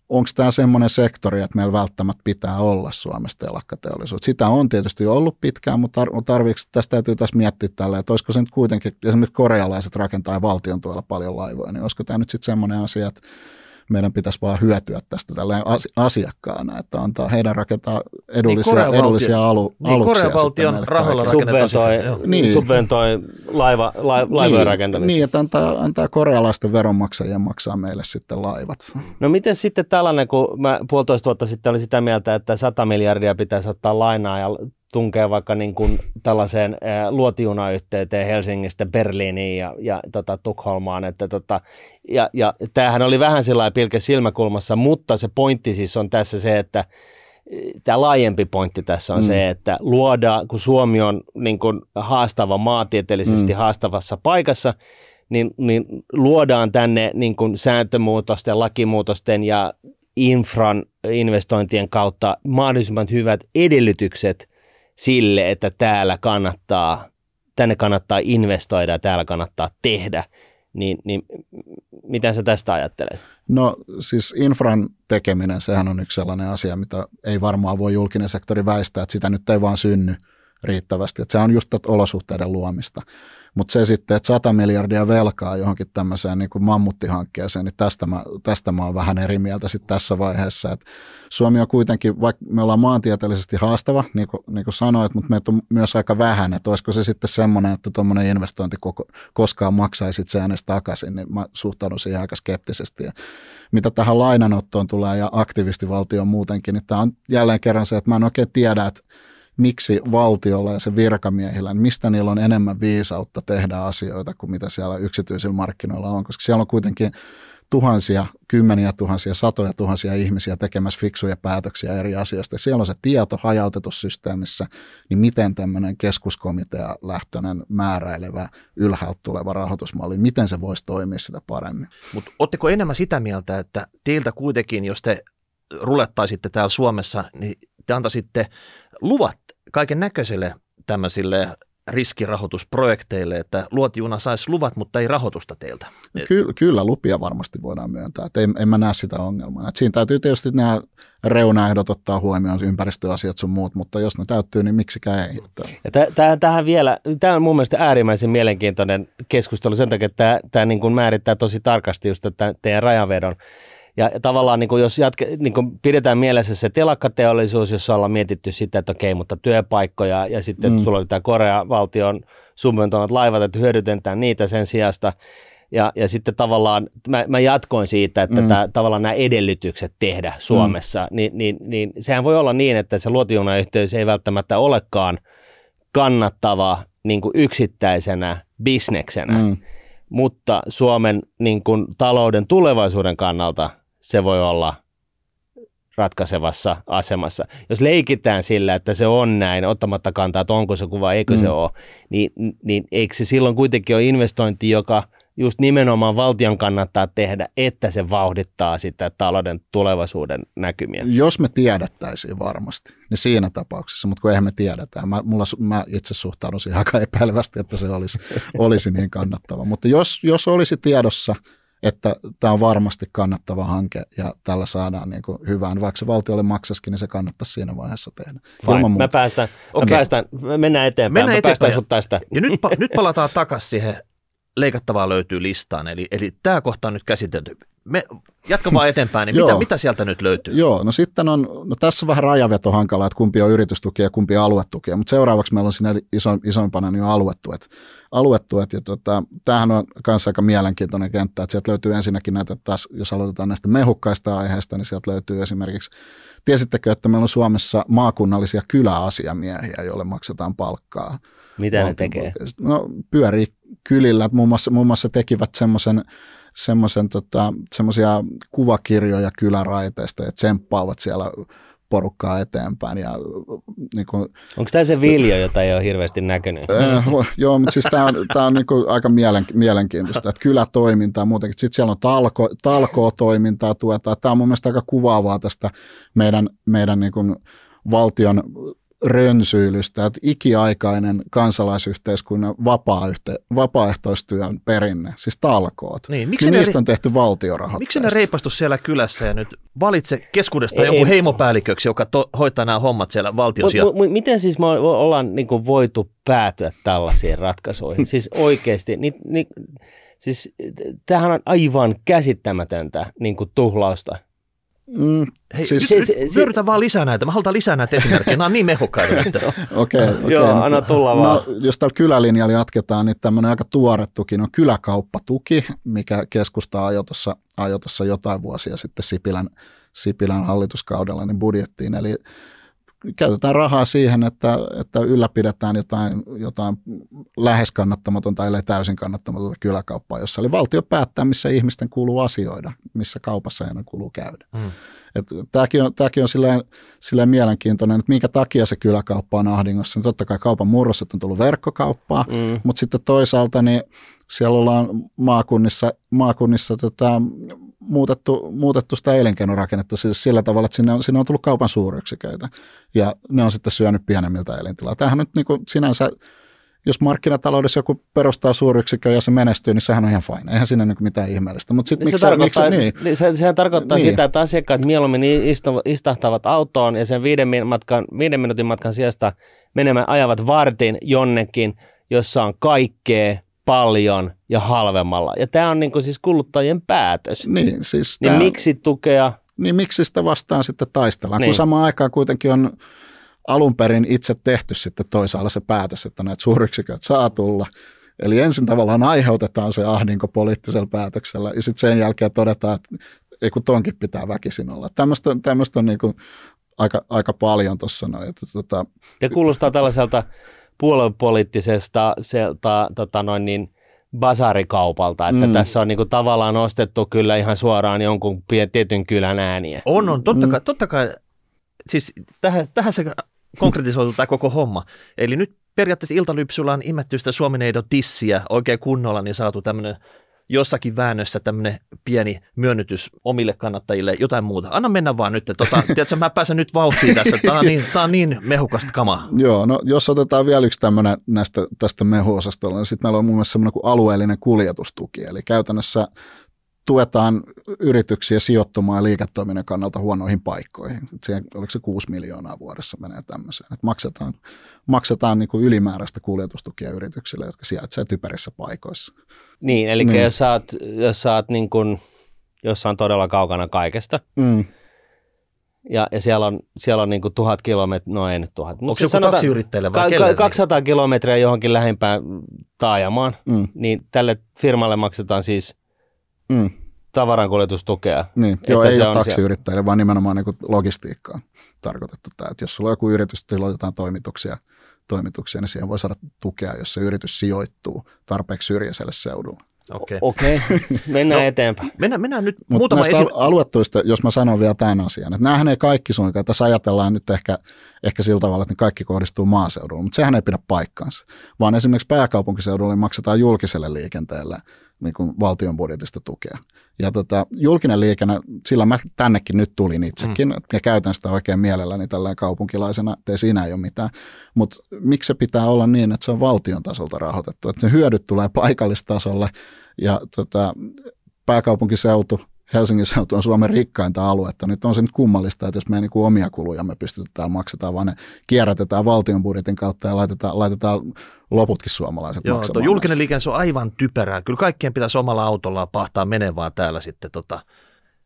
onko tämä semmoinen sektori, että meillä välttämättä pitää olla Suomessa telakkateollisuus. Sitä on tietysti ollut pitkään, mutta tarviiko, tästä täytyy tässä miettiä tällä, että olisiko se nyt kuitenkin, esimerkiksi korealaiset rakentaa valtion tuolla paljon laivoja, niin olisiko tämä nyt sitten semmoinen asia, että meidän pitäisi vaan hyötyä tästä tällä asiakkaana, että antaa heidän rakentaa edullisia, niin edullisia alu, niin aluksia. Korean valtion rahoilla subventoi, niin. subventoi laiva, laiva, laivojen niin, rakentamista. Niin, että antaa, antaa korealaisten veronmaksajien maksaa meille sitten laivat. No miten sitten tällainen, kun mä puolitoista vuotta sitten olin sitä mieltä, että 100 miljardia pitäisi ottaa lainaa ja tunkee vaikka niin kuin tällaiseen ää, luotijunayhteyteen Helsingistä Berliiniin ja, ja tota, Tukholmaan. Että tota, ja, ja tämähän oli vähän sillä pilke silmäkulmassa, mutta se pointti siis on tässä se, että tämä laajempi pointti tässä on mm. se, että luodaan, kun Suomi on niin kuin haastava maantieteellisesti mm. haastavassa paikassa, niin, niin luodaan tänne niin kuin sääntömuutosten, lakimuutosten ja infran investointien kautta mahdollisimman hyvät edellytykset sille, että täällä kannattaa, tänne kannattaa investoida ja täällä kannattaa tehdä, niin, niin mitä sä tästä ajattelet? No siis infran tekeminen, sehän on yksi sellainen asia, mitä ei varmaan voi julkinen sektori väistää, että sitä nyt ei vaan synny riittävästi. Että se on just olosuhteiden luomista. Mutta se sitten, että 100 miljardia velkaa johonkin tämmöiseen niin kuin mammuttihankkeeseen, niin tästä mä, tästä mä oon vähän eri mieltä sitten tässä vaiheessa. Et Suomi on kuitenkin, vaikka me ollaan maantieteellisesti haastava, niin kuin, niin kuin sanoit, mutta meitä on myös aika vähän, että olisiko se sitten semmoinen, että tuommoinen investointi koko, koskaan maksaisi se edes takaisin, niin mä suhtaudun siihen aika skeptisesti. Ja mitä tähän lainanottoon tulee ja aktivistivaltioon muutenkin, niin tämä on jälleen kerran se, että mä en oikein tiedä, että miksi valtiolla ja se virkamiehillä, niin mistä niillä on enemmän viisautta tehdä asioita kuin mitä siellä yksityisillä markkinoilla on, koska siellä on kuitenkin tuhansia, kymmeniä tuhansia, satoja tuhansia ihmisiä tekemässä fiksuja päätöksiä eri asioista. Siellä on se tieto hajautetussa systeemissä, niin miten tämmöinen keskuskomitea lähtöinen määräilevä ylhäältä tuleva rahoitusmalli, miten se voisi toimia sitä paremmin? Mutta oletteko enemmän sitä mieltä, että teiltä kuitenkin, jos te rulettaisitte täällä Suomessa, niin te antaisitte luvat kaiken näköisille tämmöisille riskirahoitusprojekteille, että luotijuna saisi luvat, mutta ei rahoitusta teiltä. Ky- kyllä lupia varmasti voidaan myöntää, että en, en mä näe sitä ongelmaa. Et siinä täytyy tietysti nämä reunaehdot ottaa huomioon, ympäristöasiat sun muut, mutta jos ne täyttyy, niin miksikä ei. Ja t- tähän vielä, tämä on mun mielestä äärimmäisen mielenkiintoinen keskustelu sen takia, että tämä niin kuin määrittää tosi tarkasti just tämän teidän rajanvedon. Ja tavallaan niin kuin jos jatke, niin kuin pidetään mielessä se telakkateollisuus, jossa ollaan mietitty sitä, että okei, mutta työpaikkoja ja sitten mm. sulla oli tämä Korea valtion subventoimat laivat, että hyödytetään niitä sen sijasta. Ja, ja sitten tavallaan mä, mä jatkoin siitä, että mm. tämä, tavallaan nämä edellytykset tehdä Suomessa, mm. niin, niin, niin sehän voi olla niin, että se luotijunayhteys ei välttämättä olekaan kannattava niin kuin yksittäisenä bisneksenä, mm. mutta Suomen niin kuin, talouden tulevaisuuden kannalta se voi olla ratkaisevassa asemassa. Jos leikitään sillä, että se on näin, ottamatta kantaa, että onko se kuva, eikö mm. se ole, niin, niin eikö se silloin kuitenkin ole investointi, joka just nimenomaan valtion kannattaa tehdä, että se vauhdittaa sitä talouden tulevaisuuden näkymiä? Jos me tiedettäisiin varmasti, niin siinä tapauksessa, mutta kun eihän me tiedetä. Mä, mulla, mä itse suhtaudun siihen aika epäilevästi, että se olisi, olisi niin kannattava. Mutta jos, jos olisi tiedossa – että tämä on varmasti kannattava hanke ja tällä saadaan niin kuin hyvään. Vaikka se valtiolle maksaskin, niin se kannattaisi siinä vaiheessa tehdä. Fine. Mä päästän, okay. mä päästän, mennään eteenpäin. Mennään mä eteenpäin. Päästän tästä. Ja nyt, nyt palataan takaisin siihen leikattavaa löytyy listaan. Eli, eli tämä kohta on nyt käsitelty. Me, jatka vaan eteenpäin, niin mitä, mitä sieltä nyt löytyy? Joo, no sitten on, no tässä on vähän rajaveto hankala, että kumpi on yritystukia ja kumpi on aluetukia, mutta seuraavaksi meillä on siinä iso, isoimpana niin aluetuet. Aluetuet ja tota, tämähän on myös aika mielenkiintoinen kenttä, että sieltä löytyy ensinnäkin näitä taas, jos aloitetaan näistä mehukkaista aiheista, niin sieltä löytyy esimerkiksi, tiesittekö, että meillä on Suomessa maakunnallisia kyläasiamiehiä, joille maksetaan palkkaa? Mitä ne tekee? No pyörii kylillä, muun muassa, muun muassa tekivät semmoisen semmoisen tota, semmoisia kuvakirjoja kyläraiteista ja tsemppaavat siellä porukkaa eteenpäin. Ja, niin kuin, Onko tämä se viljo, jota ei ole hirveästi näkynyt? Äh, joo, mutta siis tämä on, tää on niin kuin aika mielen, mielenkiintoista, että kylätoimintaa muutenkin. Sitten siellä on talko, talkoo-toimintaa tuetaan. Tämä on mun mielestä aika kuvaavaa tästä meidän, meidän niin kuin valtion rönsyilystä, että ikiaikainen kansalaisyhteiskunnan vapaa-yhte- vapaaehtoistyön perinne, siis talkoot, niin, miksi niin niistä on tehty valtiorahat. Miksi ne reipastu siellä kylässä ja nyt valitse keskuudesta joku heimopäälliköksi, joka to, hoitaa nämä hommat siellä valtion sijaan? M- m- miten siis me ollaan niin voitu päätyä tällaisiin ratkaisuihin? siis oikeasti, niin, niin, Siis tämähän on aivan käsittämätöntä niin kuin tuhlausta. Mm, Hei, siis, se, se, se, vyörytä vaan lisää näitä. Mä haluan lisää näitä esimerkkejä. Nämä on niin mehukkaita. Okei, okay, okay. Joo, anna tulla no, vaan. jos tällä kylälinjalla jatketaan, niin tämmöinen aika tuore tuki on kyläkauppatuki, mikä keskusta ajoi tuossa, ajoi tuossa jotain vuosia sitten Sipilän, Sipilän hallituskaudella niin budjettiin. Eli käytetään rahaa siihen, että, että ylläpidetään jotain, jotain lähes kannattamatonta, ellei täysin kannattamatonta kyläkauppaa, jossa oli valtio päättää, missä ihmisten kuuluu asioida, missä kaupassa heidän kuuluu käydä. Mm. Tämäkin on, tämäkin on silleen, silleen mielenkiintoinen, että minkä takia se kyläkauppa on ahdingossa. Niin totta kai kaupan murros, on tullut verkkokauppaa, mm. mutta sitten toisaalta niin siellä ollaan maakunnissa, maakunnissa tota, muutettu, muutettu sitä elinkeinorakennetta siis sillä tavalla, että sinne on, sinne on tullut kaupan suuryksiköitä ja ne on sitten syönyt pienemmiltä elintilaa. Tämähän nyt niin kuin sinänsä, jos markkinataloudessa joku perustaa suuryksikön ja se menestyy, niin sehän on ihan fine. Eihän siinä niin mitään ihmeellistä. Mutta sitten niin se, tarkoittaa, miksi, niin, se, sehän tarkoittaa niin. sitä, että asiakkaat mieluummin istahtavat autoon ja sen viiden, matkan, viiden minuutin matkan sijasta menemään ajavat vartin jonnekin, jossa on kaikkea paljon ja halvemmalla. Ja tämä on niin kuin siis kuluttajien päätös. Niin, siis niin tämä, miksi tukea? Niin miksi sitä vastaan sitten taistellaan, niin. kun samaan aikaan kuitenkin on alun perin itse tehty sitten toisaalla se päätös, että näitä suuryksiköt saa tulla. Eli ensin tavallaan aiheutetaan se ahdinko poliittisella päätöksellä ja sitten sen jälkeen todetaan, että ei kun tonkin pitää väkisin olla. Tämmöistä, tämmöistä on niin kuin aika, aika paljon tuossa. Että, tota, ja kuulostaa tällaiselta puoluepoliittisesta sieltä, tota noin niin, basarikaupalta, että mm. tässä on niinku tavallaan ostettu kyllä ihan suoraan jonkun tietyn kylän ääniä. On, on, totta mm. kai, totta kai siis tähän, tähän se konkretisoitu tämä koko homma. Eli nyt periaatteessa iltalypsyllä on imetty sitä Suomineidon tissiä oikein kunnolla, niin saatu tämmöinen jossakin väännössä tämmöinen pieni myönnytys omille kannattajille, jotain muuta. Anna mennä vaan nyt. Tota, tiedätkö, mä pääsen nyt vauhtiin tässä. Tämä on niin, tämä on niin mehukasta kamaa. Joo, no jos otetaan vielä yksi tämmöinen näistä, tästä mehuosastolla, niin sitten meillä on mun mielestä semmoinen kuin alueellinen kuljetustuki. Eli käytännössä tuetaan yrityksiä sijoittumaan liiketoiminnan kannalta huonoihin paikkoihin. Siihen, oliko se 6 miljoonaa vuodessa menee tämmöiseen. Että maksetaan maksetaan niin kuin ylimääräistä kuljetustukia yrityksille, jotka sijaitsevat typerissä paikoissa. Niin, eli niin. jos sä oot, jos sä oot niin kuin, jos on todella kaukana kaikesta, mm. ja, ja siellä on, siellä on niin kuin tuhat kilometriä, no ei nyt tuhat. Onko se joku taksiyrittäjälle vai ka- 200 kilometriä johonkin lähimpään taajamaan, mm. niin tälle firmalle maksetaan siis mm tavarankuljetustukea. Niin, joo, ei ole taksiyrittäjille, vaan nimenomaan niin logistiikkaan tarkoitettu tämä. Että jos sulla on joku yritys, jolla jotain toimituksia, toimituksia, niin siihen voi saada tukea, jos se yritys sijoittuu tarpeeksi syrjäiselle seudulle. Okei, okay. okay. mennään no, eteenpäin. Mennään, mennään nyt Mut muutama näistä esi- aluetuista, jos mä sanon vielä tämän asian, että näähän ei kaikki suinkaan, tässä ajatellaan nyt ehkä, ehkä sillä tavalla, että ne kaikki kohdistuu maaseudulle, mutta sehän ei pidä paikkaansa, vaan esimerkiksi pääkaupunkiseudulle maksetaan julkiselle liikenteelle niin kuin valtion budjetista tukea. Ja tota, julkinen liikenne, sillä mä tännekin nyt tulin itsekin, mm. ja käytän sitä oikein mielelläni tällä kaupunkilaisena, ettei siinä ei ole mitään. Mutta miksi se pitää olla niin, että se on valtion tasolta rahoitettu, että ne hyödyt tulee paikallistasolle, ja tota, pääkaupunkiseutu, Helsingin seutu on Suomen rikkainta aluetta. Nyt on se nyt kummallista, että jos me niin kuin omia kuluja me pystytään täällä maksetaan, vaan ne kierrätetään valtion budjetin kautta ja laitetaan, laitetaan loputkin suomalaiset Joo, maksamaan. Tuo julkinen liikenne on aivan typerää. Kyllä kaikkien pitäisi omalla autolla pahtaa menevää täällä sitten. Tota,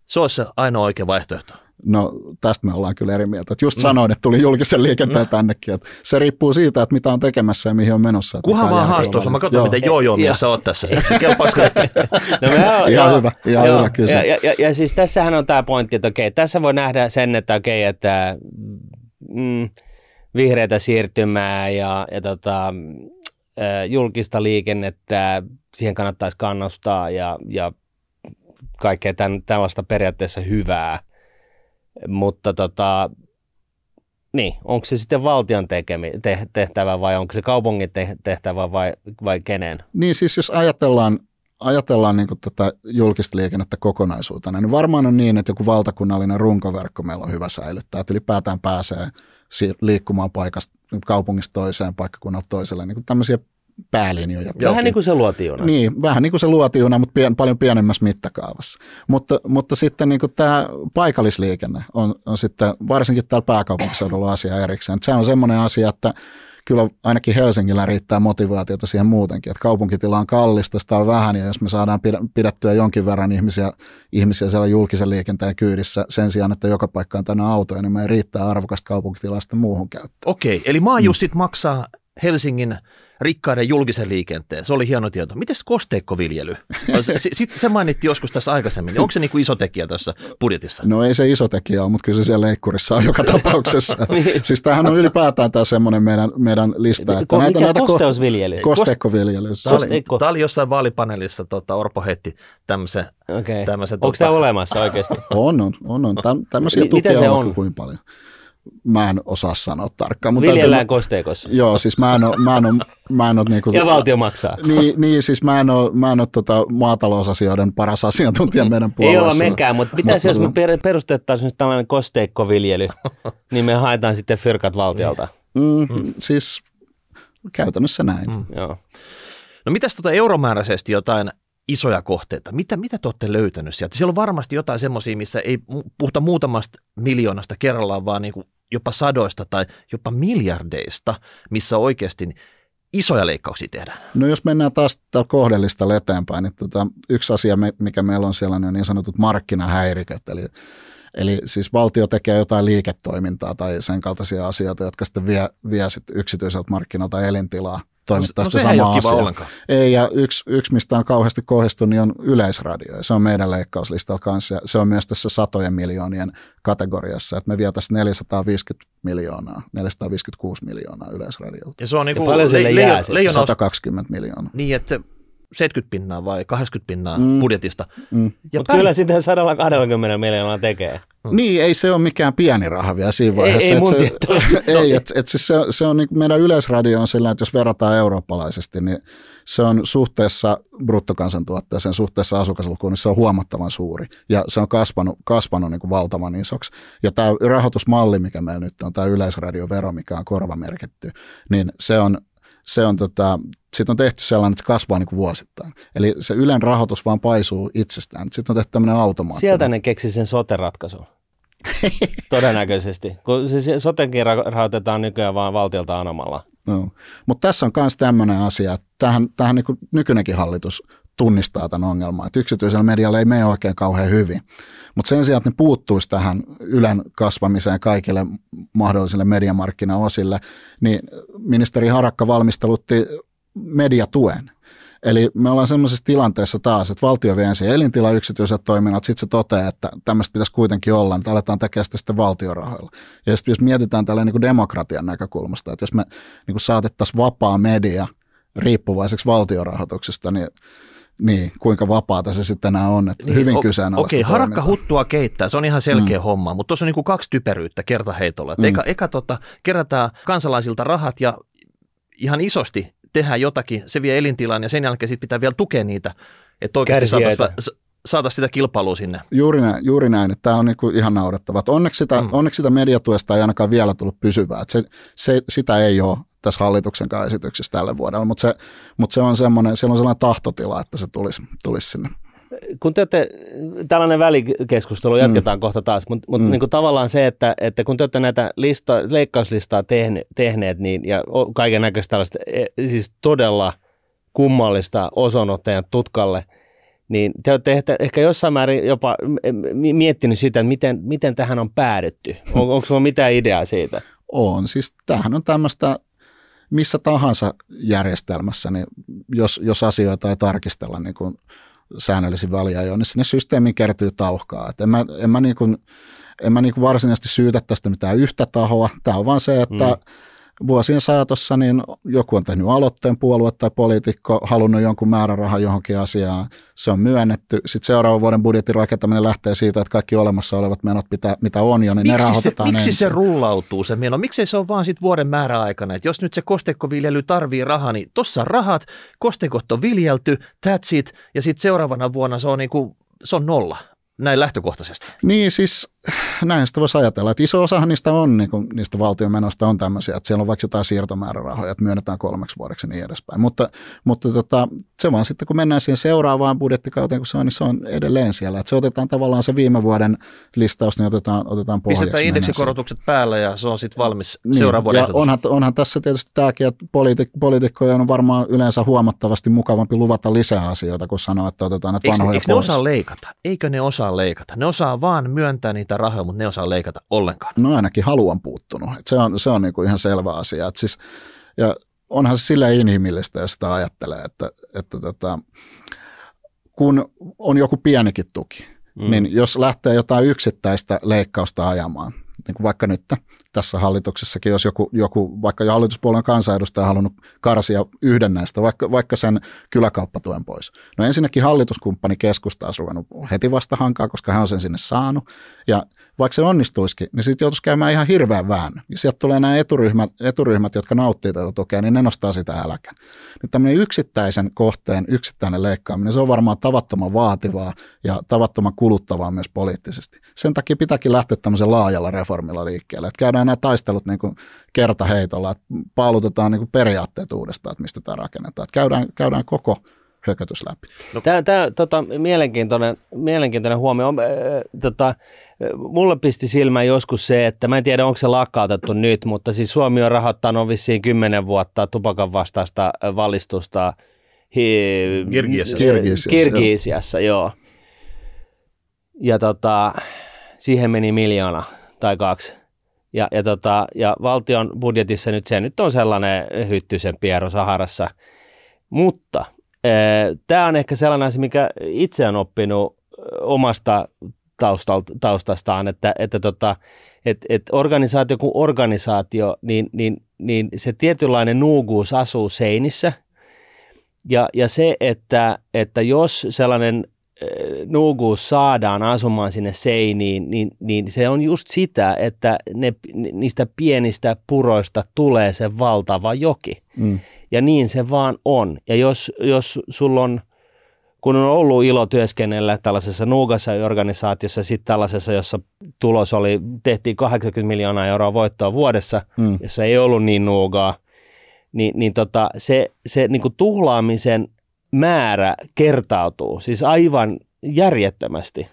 se olisi se ainoa oikea vaihtoehto. No tästä me ollaan kyllä eri mieltä. Että just sanoin, että tuli julkisen liikenteen no. tännekin. Että se riippuu siitä, että mitä on tekemässä ja mihin on menossa. Kuhan vaan haastoissa. Mä katson, miten joo joo mies oot tässä. no, ihan joo, hyvä, ihan joo, hyvä kysymys. Ja, ja, ja, ja, siis tässähän on tämä pointti, että okei, tässä voi nähdä sen, että okei, että mm, vihreätä siirtymää ja, ja tota, julkista liikennettä, siihen kannattaisi kannustaa ja, ja kaikkea tämän, tällaista periaatteessa hyvää. Mutta tota, niin, onko se sitten valtion tekemi, te, tehtävä vai onko se kaupungin te, tehtävä vai, vai kenen? Niin siis jos ajatellaan, ajatellaan niin tätä julkista liikennettä kokonaisuutena, niin varmaan on niin, että joku valtakunnallinen runkoverkko meillä on hyvä säilyttää, että ylipäätään pääsee liikkumaan paikasta kaupungista toiseen, paikkakunnalta toiselle, niin tämmöisiä päälinjoja. Vähän niin kuin se luotijuna. Niin, vähän niin kuin se luotijuna, mutta pien, paljon pienemmässä mittakaavassa. Mutta, mutta sitten niin kuin tämä paikallisliikenne on, on sitten varsinkin täällä pääkaupunkiseudulla asia erikseen. Se on semmoinen asia, että kyllä ainakin Helsingillä riittää motivaatiota siihen muutenkin, että kaupunkitila on kallista, sitä on vähän, ja jos me saadaan pidettyä jonkin verran ihmisiä, ihmisiä siellä julkisen liikenteen kyydissä sen sijaan, että joka paikkaan on tänne autoja, niin me riittää arvokasta kaupunkitilaa sitten muuhun käyttöön. Okei, eli maajussit mm. maksaa Helsingin rikkaiden julkisen liikenteen. Se oli hieno tieto. Miten kosteikkoviljely? Sitten se mainittiin joskus tässä aikaisemmin. Onko se niin kuin iso tekijä tässä budjetissa? No ei se iso tekijä ole, mutta kyllä se siellä leikkurissa on joka tapauksessa. niin. Siis tämähän on ylipäätään tämä semmoinen meidän, meidän lista. Että Ko, näitä, mikä näitä kosteusviljely? Kosteikkoviljely. Tämä oli, tämä oli jossain vaalipaneelissa, tota, Orpo heitti tämmöisen. Okay. Onko tota... tämä olemassa oikeasti? on, on, on. on. Tämmöisiä tukia on kuin paljon mä en osaa sanoa tarkkaan. Mutta Viljellään täytyy, kosteikossa. Joo, siis mä en ole, mä en ole, mä en ole niinku, Ja valtio maksaa. Niin, niin siis mä en ole, mä en ole tota maatalousasioiden paras asiantuntija meidän puolueessa. Ei ole mekään, mutta mitä jos me perustettaisiin nyt tällainen kosteikkoviljely, niin me haetaan sitten fyrkat valtiolta. Mm, mm. Siis käytännössä näin. Mm. Joo. No mitäs tuota euromääräisesti jotain isoja kohteita. Mitä, mitä te olette löytänyt sieltä? Siellä on varmasti jotain semmoisia, missä ei puhuta muutamasta miljoonasta kerrallaan, vaan niin kuin jopa sadoista tai jopa miljardeista, missä oikeasti isoja leikkauksia tehdään. No jos mennään taas tällä kohdellista eteenpäin, niin tota, yksi asia, mikä meillä on siellä, niin on niin sanotut markkinahäiriköt, eli Eli siis valtio tekee jotain liiketoimintaa tai sen kaltaisia asioita, jotka sitten vie, vie sit yksityiseltä markkinoilta elintilaa toimittaa no, sitä samaa asiaa. Ei, ja yksi, yksi, mistä on kauheasti kohdistunut, niin on yleisradio. Ja se on meidän leikkauslistalla kanssa. Ja se on myös tässä satojen miljoonien kategoriassa, että me vietäisiin 450 miljoonaa, 456 miljoonaa yleisradiolta. Ja se on niin kuin paljon le- le- le- 120 miljoonaa. Niin, että 70 pinnaa vai 80 pinnaa mm. budjetista. Mm. Mutta pär... kyllä sitä 120 miljoonaa tekee. Mm. Niin, ei se ole mikään pieni raha vielä siinä vaiheessa. Ei, ei, et se, ei et, et siis se, se on niin meidän yleisradio on sillä, että jos verrataan eurooppalaisesti, niin se on suhteessa bruttokansantuotteeseen, suhteessa asukaslukuun, niin se on huomattavan suuri. Ja se on kasvanut, kasvanut niin kuin valtavan isoksi. Ja tämä rahoitusmalli, mikä meillä nyt on, tämä yleisradiovero, mikä on korvamerkitty, niin se on se on tota, sitten on tehty sellainen, että se kasvaa niin kuin vuosittain. Eli se Ylen rahoitus vaan paisuu itsestään. Sitten on tehty tämmöinen automaatti. Sieltä ne keksi sen sote-ratkaisun. Todennäköisesti, kun se sotekin rahoitetaan nykyään vaan valtiolta anomalla. No. Mutta tässä on myös tämmöinen asia, että tähän, tähän niin nykyinenkin hallitus tunnistaa tämän ongelman, että yksityisellä medialla ei mene oikein kauhean hyvin. Mutta sen sijaan, että ne puuttuisi tähän Ylen kasvamiseen kaikille mahdollisille mediamarkkinaosille, niin ministeri Harakka valmistelutti mediatuen. Eli me ollaan semmoisessa tilanteessa taas, että valtio vie ensin elintila yksityiset toiminnat, sitten se toteaa, että tämmöistä pitäisi kuitenkin olla, että aletaan tekemään sitä sitten valtiorahoilla. Ja sitten jos mietitään tällä niin demokratian näkökulmasta, että jos me niin saatettaisiin vapaa media riippuvaiseksi valtiorahoituksesta, niin niin, kuinka vapaata se sitten enää on, että niin, hyvin o- kyseenalaista Okei, okay, harakka huttua keittää, se on ihan selkeä mm. homma, mutta tuossa on niin kaksi typeryyttä kertaheitolla. Mm. Eka, eka tota, kerätään kansalaisilta rahat ja ihan isosti tehdään jotakin, se vie elintilan ja sen jälkeen sit pitää vielä tukea niitä, että oikeasti saataisiin saataisiin sitä kilpailua sinne. Juuri näin, juuri näin että tämä on niinku ihan naurettava. Onneksi sitä, mm. onneksi sitä mediatuesta ei ainakaan vielä tullut pysyvää. Että se, se, sitä ei ole tässä hallituksen esityksessä tälle vuodelle, mutta se, mutta se on semmoinen, siellä on sellainen tahtotila, että se tulisi, tulisi sinne. Kun te olette, tällainen välikeskustelu jatketaan mm. kohta taas, mutta, mutta mm. niin kuin tavallaan se, että, että kun te olette näitä lista, leikkauslistaa tehne, tehneet niin, ja kaiken näköistä tällaista, e, siis todella kummallista osonottajan tutkalle, niin te olette ehkä, ehkä jossain määrin jopa miettinyt sitä, että miten, miten tähän on päädytty. On, onko sinulla mitään ideaa siitä? On, siis tämähän on tämmöistä missä tahansa järjestelmässä, niin jos, jos asioita ei tarkistella niin kuin säännöllisin väliajoin, niin sinne systeemiin kertyy tauhkaa. Et en mä, en mä, niin kuin, en mä niin kuin varsinaisesti syytä tästä mitään yhtä tahoa. Tämä on vaan se, että mm vuosien saatossa niin joku on tehnyt aloitteen, puolue tai poliitikko, halunnut jonkun määrärahan johonkin asiaan, se on myönnetty. Sitten seuraavan vuoden budjetin rakentaminen lähtee siitä, että kaikki olemassa olevat menot, mitä, mitä on jo, niin miksi ne rahoitetaan se, Miksi ensin. se rullautuu se meno? Miksi se on vaan sit vuoden määräaikana? Et jos nyt se kosteikkoviljely tarvii rahaa, niin tuossa on rahat, kosteikot on viljelty, that's it, ja sitten seuraavana vuonna se on, niinku, se on nolla näin lähtökohtaisesti. Niin siis näin sitä voisi ajatella, että iso osahan niistä on, niin kuin, niistä valtion menoista on tämmöisiä, että siellä on vaikka jotain siirtomäärärahoja, että myönnetään kolmeksi vuodeksi ja niin edespäin. Mutta, mutta tota, se vaan sitten kun mennään siihen seuraavaan budjettikauteen, kun se on, niin se on edelleen siellä. Että se otetaan tavallaan se viime vuoden listaus, niin otetaan, otetaan pohjaksi. Pistetään indeksikorotukset päälle ja se on sitten valmis niin, seuraavan vuoden ja onhan, onhan, tässä tietysti tämäkin, että poliitik, poliitikkojen on varmaan yleensä huomattavasti mukavampi luvata lisää asioita, kun sanoa, että otetaan näitä eikö, vanhoja eikö ne osaa leikata? Eikö ne osaa leikata? Ne osaa vaan myöntää niitä rahoja, mutta ne osaa leikata ollenkaan. No ainakin haluan puuttunut. Et se on, se on niinku ihan selvä asia. Et siis, ja onhan se sillä inhimillistä, jos sitä ajattelee, että, että tota, kun on joku pienikin tuki, mm. niin jos lähtee jotain yksittäistä leikkausta ajamaan, niin kuin vaikka nyt tässä hallituksessakin, jos joku, joku vaikka jo hallituspuolueen kansanedustaja halunnut karsia yhden näistä, vaikka, vaikka sen kyläkauppatuen pois. No ensinnäkin hallituskumppani keskusta olisi ruvennut heti vasta hankaa, koska hän on sen sinne saanut. Ja vaikka se onnistuisikin, niin sitten joutuisi käymään ihan hirveän vähän. Ja sieltä tulee nämä eturyhmät, eturyhmät, jotka nauttii tätä tukea, niin ne nostaa sitä äläkän. Niin tämmöinen yksittäisen kohteen, yksittäinen leikkaaminen, se on varmaan tavattoman vaativaa ja tavattoman kuluttavaa myös poliittisesti. Sen takia pitääkin lähteä tämmöisen laajalla reformilla liikkeelle. Että käydään nämä taistelut niin kertaheitolla, että paalutetaan niin kuin periaatteet uudestaan, että mistä tämä rakennetaan. Että käydään, käydään koko hökötys läpi. No. Tämä, tämä tota, mielenkiintoinen, mielenkiintoinen huomio. Äh, tota, mulle pisti silmään joskus se, että mä en tiedä onko se lakkautettu nyt, mutta siis Suomi on rahoittanut vissiin kymmenen vuotta tupakan vastaista valistusta hi- Kirgisiassa. Kirgisiassa, Kirgisiassa joo. joo. Ja tota, siihen meni miljoona tai kaksi. Ja, ja, tota, ja valtion budjetissa nyt se nyt on sellainen hyttysen piero Saharassa. Mutta Tämä on ehkä sellainen asia, mikä itse on oppinut omasta taustastaan, että, että tota, et, et organisaatio kuin organisaatio, niin, niin, niin se tietynlainen nuuguus asuu seinissä. Ja, ja se, että, että jos sellainen nuuguus saadaan asumaan sinne seiniin, niin, niin se on just sitä, että ne, niistä pienistä puroista tulee se valtava joki. Mm. Ja niin se vaan on. Ja jos, jos sulla on, kun on ollut ilo työskennellä tällaisessa nuugassa organisaatiossa, sitten tällaisessa, jossa tulos oli, tehtiin 80 miljoonaa euroa voittoa vuodessa, mm. jossa ei ollut niin nuugaa, niin, niin tota, se, se niin tuhlaamisen määrä kertautuu, siis aivan järjettömästi.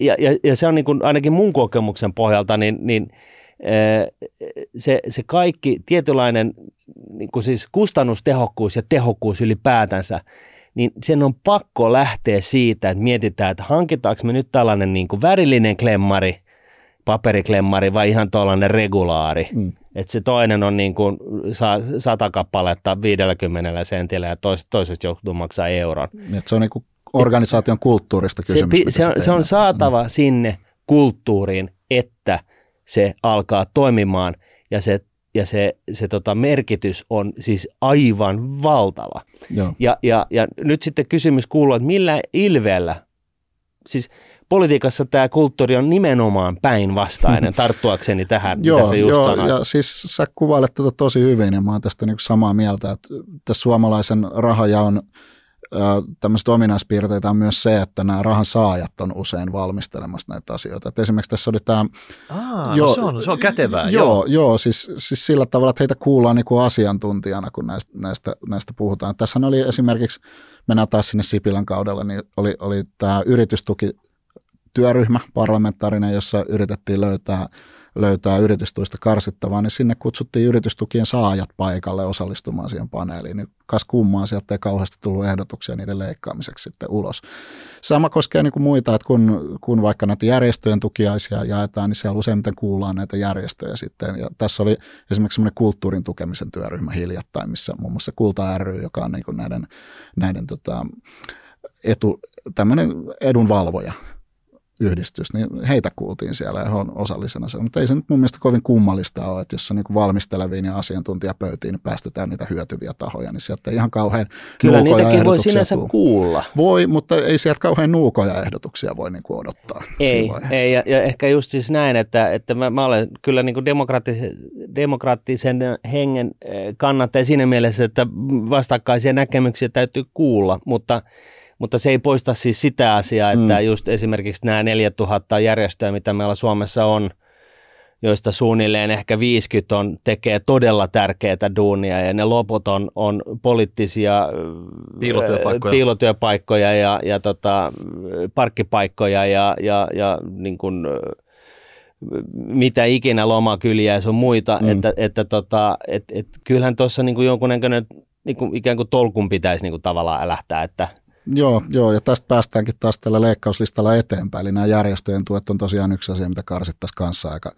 Ja, ja, ja se on niin kuin, ainakin mun kokemuksen pohjalta, niin, niin se, se kaikki tietynlainen niin kuin siis kustannustehokkuus ja tehokkuus ylipäätänsä, niin sen on pakko lähteä siitä, että mietitään, että hankitaanko me nyt tällainen niin kuin värillinen klemmari, paperiklemmari vai ihan tuollainen regulaari. Mm. Että se toinen on niin kuin sata kappaletta 50 sentillä ja tois, toisesta joutuu maksaa euron. Et se on niin kuin organisaation kulttuurista kysymys. Se, se, on, se on saatava mm. sinne kulttuuriin, että se alkaa toimimaan ja se, ja se, se tota merkitys on siis aivan valtava. Joo. Ja, ja, ja nyt sitten kysymys kuuluu, että millä ilveellä, siis politiikassa tämä kulttuuri on nimenomaan päinvastainen, tarttuakseni tähän, joo, mitä sä just joo, sanoit. ja siis sä kuvailet tätä tosi hyvin, ja mä oon tästä niinku samaa mieltä, että tässä suomalaisen rahajaon tämmöistä ominaispiirteitä on myös se, että nämä rahan saajat on usein valmistelemassa näitä asioita. Et esimerkiksi tässä oli tämä... Aa, jo, no se, on, se on kätevää. Joo, joo, joo siis, siis sillä tavalla, että heitä kuullaan niin kuin asiantuntijana, kun näistä, näistä, näistä puhutaan. Tässä oli esimerkiksi, mennään taas sinne Sipilän kaudella, niin oli, oli tämä yritystuki työryhmä parlamentaarinen, jossa yritettiin löytää löytää yritystuista karsittavaa, niin sinne kutsuttiin yritystukien saajat paikalle osallistumaan siihen paneeliin. Niin kas kummaa, sieltä ei kauheasti tullut ehdotuksia niiden leikkaamiseksi sitten ulos. Sama koskee niin kuin muita, että kun, kun vaikka näitä järjestöjen tukiaisia jaetaan, niin siellä useimmiten kuullaan näitä järjestöjä sitten. Ja tässä oli esimerkiksi semmoinen kulttuurin tukemisen työryhmä hiljattain, missä muun muassa Kulta ry, joka on niin kuin näiden, näiden tota, etu, tämmöinen edunvalvoja, yhdistys, niin heitä kuultiin siellä ja he on osallisena. Mutta ei se nyt mun mielestä kovin kummallista ole, että jos se niin valmisteleviin ja asiantuntijapöytiin niin päästetään niitä hyötyviä tahoja, niin sieltä ei ihan kauhean Kyllä niitäkin voi sinänsä tuu. kuulla. Voi, mutta ei sieltä kauhean nuukoja ehdotuksia voi niin kuin odottaa. Ei, ei ja, ja, ehkä just siis näin, että, että mä, mä olen kyllä niin kuin demokraattisen, demokraattisen hengen eh, kannattaja siinä mielessä, että vastakkaisia näkemyksiä täytyy kuulla, mutta mutta se ei poista siis sitä asiaa, että mm. just esimerkiksi nämä 4000 järjestöä, mitä meillä Suomessa on, joista suunnilleen ehkä 50 on, tekee todella tärkeää duunia ja ne loput on, on poliittisia piilotyöpaikkoja, piilotyöpaikkoja ja, ja tota, parkkipaikkoja ja, ja, ja niin kuin, mitä ikinä lomakyliä ja sun muita, mm. että, että tota, et, et, kyllähän tuossa niin jonkunnäköinen niin kuin, ikään kuin tolkun pitäisi niin kuin, tavallaan älähtää, että Joo, joo, ja tästä päästäänkin taas tällä leikkauslistalla eteenpäin. Eli nämä järjestöjen tuet on tosiaan yksi asia, mitä karsittaisiin kanssa aika,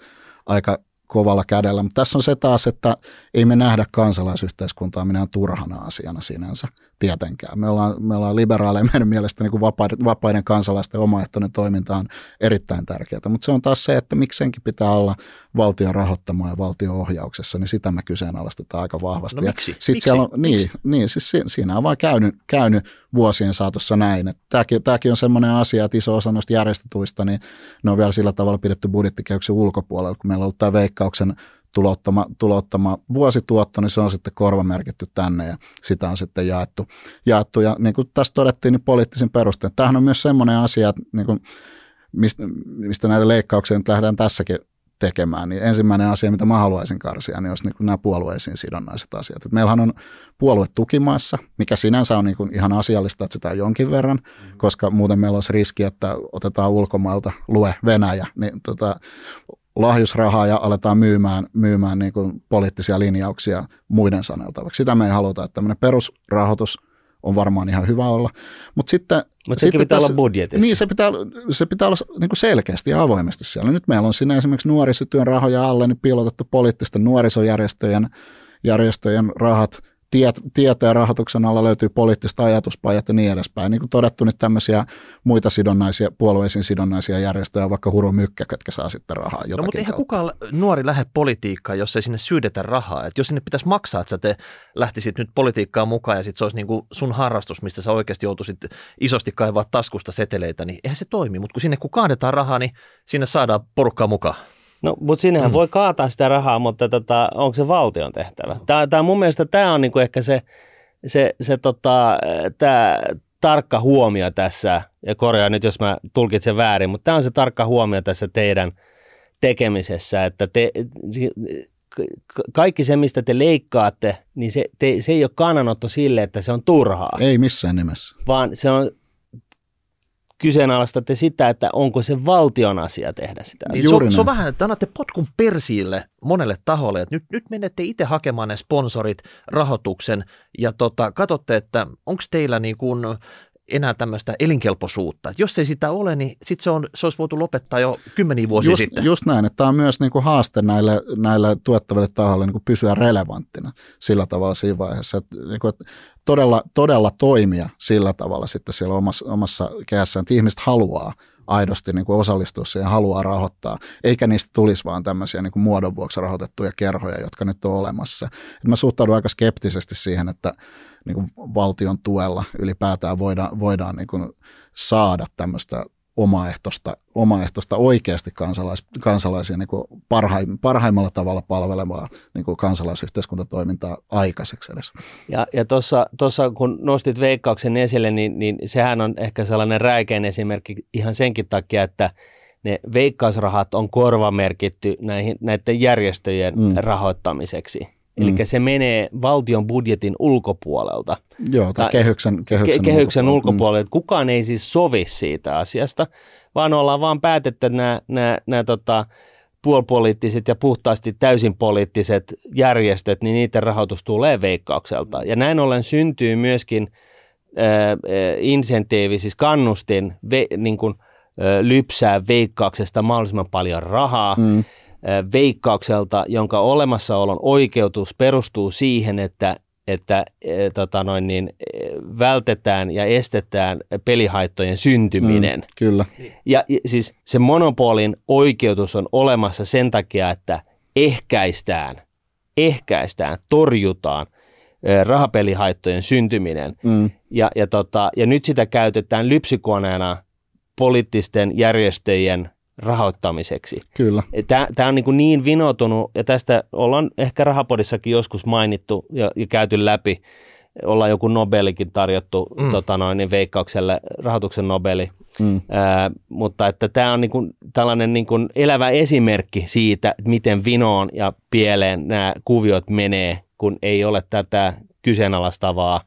aika kovalla kädellä. Mutta tässä on se taas, että ei me nähdä kansalaisyhteiskuntaa minään turhana asiana sinänsä tietenkään. Me ollaan, me ollaan liberaaleja meidän mielestä niin kuin vapaiden, vapaiden kansalaisten omaehtoinen toiminta on erittäin tärkeää, mutta se on taas se, että miksi senkin pitää olla valtion rahoittamaa ja valtion ohjauksessa, niin sitä me kyseenalaistetaan aika vahvasti. No miksi? Sit miksi? Siellä on, niin, miksi? niin siis siinä on vaan käynyt, käynyt vuosien saatossa näin. Että tämäkin, tämäkin on semmoinen asia, että iso osa noista järjestötuista, niin ne on vielä sillä tavalla pidetty budjettikehyksen ulkopuolella, kun meillä on ollut tämä veikkauksen tulottama, tulottama vuosituotto, niin se on sitten korvamerkitty tänne ja sitä on sitten jaettu. jaettu. Ja niin kuin tässä todettiin, niin poliittisin perustein. Tämähän on myös semmoinen asia, että niin kuin, mistä, mistä näitä leikkauksia nyt lähdetään tässäkin tekemään, niin ensimmäinen asia, mitä mä haluaisin karsia, niin olisi niin nämä puolueisiin sidonnaiset asiat. Et meillähän on puolue tukimaassa, mikä sinänsä on niin kuin ihan asiallista, että sitä on jonkin verran, mm-hmm. koska muuten meillä olisi riski, että otetaan ulkomailta lue Venäjä, niin tota, lahjusrahaa ja aletaan myymään, myymään niin kuin poliittisia linjauksia muiden saneltavaksi. Sitä me ei haluta, että tämmöinen perusrahoitus on varmaan ihan hyvä olla. Mutta sitten... Mutta sekin pitää tässä, olla budjetissa. Niin, se pitää, se pitää olla niin kuin selkeästi ja avoimesti siellä. Nyt meillä on siinä esimerkiksi nuorisotyön rahoja alle niin piilotettu poliittisten nuorisojärjestöjen järjestöjen rahat – tiet, tieteen rahoituksen alla löytyy poliittista ajatuspajat ja niin edespäin. Niin kuin todettu, nyt tämmöisiä muita sidonnaisia, puolueisiin sidonnaisia järjestöjä, vaikka Huru Mykkä, ketkä saa sitten rahaa jotakin No mutta eihän kautta. kukaan nuori lähde politiikkaan, jos ei sinne syydetä rahaa. Et jos sinne pitäisi maksaa, että sä te lähtisit nyt politiikkaan mukaan ja sitten se olisi niin kuin sun harrastus, mistä sä oikeasti joutuisit isosti kaivaa taskusta seteleitä, niin eihän se toimi. Mutta kun sinne kun kaadetaan rahaa, niin sinne saadaan porukkaa mukaan. No, mutta sinnehän mm. voi kaataa sitä rahaa, mutta tota, onko se valtion tehtävä? Tämä, tämä mun mielestä tämä on niinku ehkä se, se, se tota, tämä tarkka huomio tässä, ja korjaa nyt, jos mä tulkitsen väärin, mutta tämä on se tarkka huomio tässä teidän tekemisessä, että te, kaikki se, mistä te leikkaatte, niin se, te, se ei ole kannanotto sille, että se on turhaa. Ei missään nimessä. Vaan se on kyseenalaistatte sitä, että onko se valtion asia tehdä sitä. Niin se, on, se on vähän, että annatte potkun persiille monelle taholle, että nyt, nyt menette itse hakemaan ne sponsorit, rahoituksen. Ja tota, katsotte, että onko teillä niin kuin enää tämmöistä elinkelpoisuutta. Et jos ei sitä ole, niin sit se, on, se olisi voitu lopettaa jo kymmeniä vuosia just, sitten. Just näin, että tämä on myös niin kuin haaste näille, näille tuottaville tahoille niin kuin pysyä relevanttina sillä tavalla siinä vaiheessa, että, niin kuin, että todella, todella toimia sillä tavalla sitten siellä omassa, omassa kehässään, että ihmiset haluaa aidosti niin kuin osallistua siihen ja haluaa rahoittaa, eikä niistä tulisi vaan tämmöisiä niin kuin muodon vuoksi rahoitettuja kerhoja, jotka nyt on olemassa. Et mä suhtaudun aika skeptisesti siihen, että niin kuin valtion tuella ylipäätään voidaan, voidaan niin kuin saada tämmöistä omaehtoista, omaehtoista oikeasti kansalais, kansalaisia niin kuin parhaim, parhaimmalla tavalla palvelevaa niin kuin kansalaisyhteiskuntatoimintaa aikaiseksi edes. Ja, ja tuossa kun nostit veikkauksen esille, niin, niin sehän on ehkä sellainen räikein esimerkki ihan senkin takia, että ne veikkausrahat on korvamerkitty näihin, näiden järjestöjen mm. rahoittamiseksi. Eli mm. se menee valtion budjetin ulkopuolelta. Joo, tai kehyksen, kehyksen, kehyksen ulkopuolelta. Mm. Kukaan ei siis sovi siitä asiasta, vaan ollaan vaan päätetty, nämä, nämä, nämä tota, puolipoliittiset ja puhtaasti täysin poliittiset järjestöt, niin niiden rahoitus tulee veikkaukselta. Ja näin ollen syntyy myöskin äh, insentiivi, siis kannustin ve, niin kuin, äh, lypsää veikkauksesta mahdollisimman paljon rahaa. Mm veikkaukselta, jonka olemassaolon oikeutus perustuu siihen, että, että e, tota noin niin, vältetään ja estetään pelihaittojen syntyminen. Mm, kyllä. Ja, ja siis se monopolin oikeutus on olemassa sen takia, että ehkäistään, ehkäistään, torjutaan rahapelihaittojen syntyminen. Mm. Ja, ja, tota, ja nyt sitä käytetään lypsykoneena poliittisten järjestöjen rahoittamiseksi. Kyllä. Tämä on niin, kuin niin vinoutunut, ja tästä ollaan ehkä Rahapodissakin joskus mainittu ja, ja käyty läpi, ollaan joku Nobelikin tarjottu mm. tota noin, niin veikkaukselle, rahoituksen Nobeli. Mm. Ää, mutta että tämä on niin kuin, tällainen niin kuin elävä esimerkki siitä, miten vinoon ja pieleen nämä kuviot menee, kun ei ole tätä kyseenalaistavaa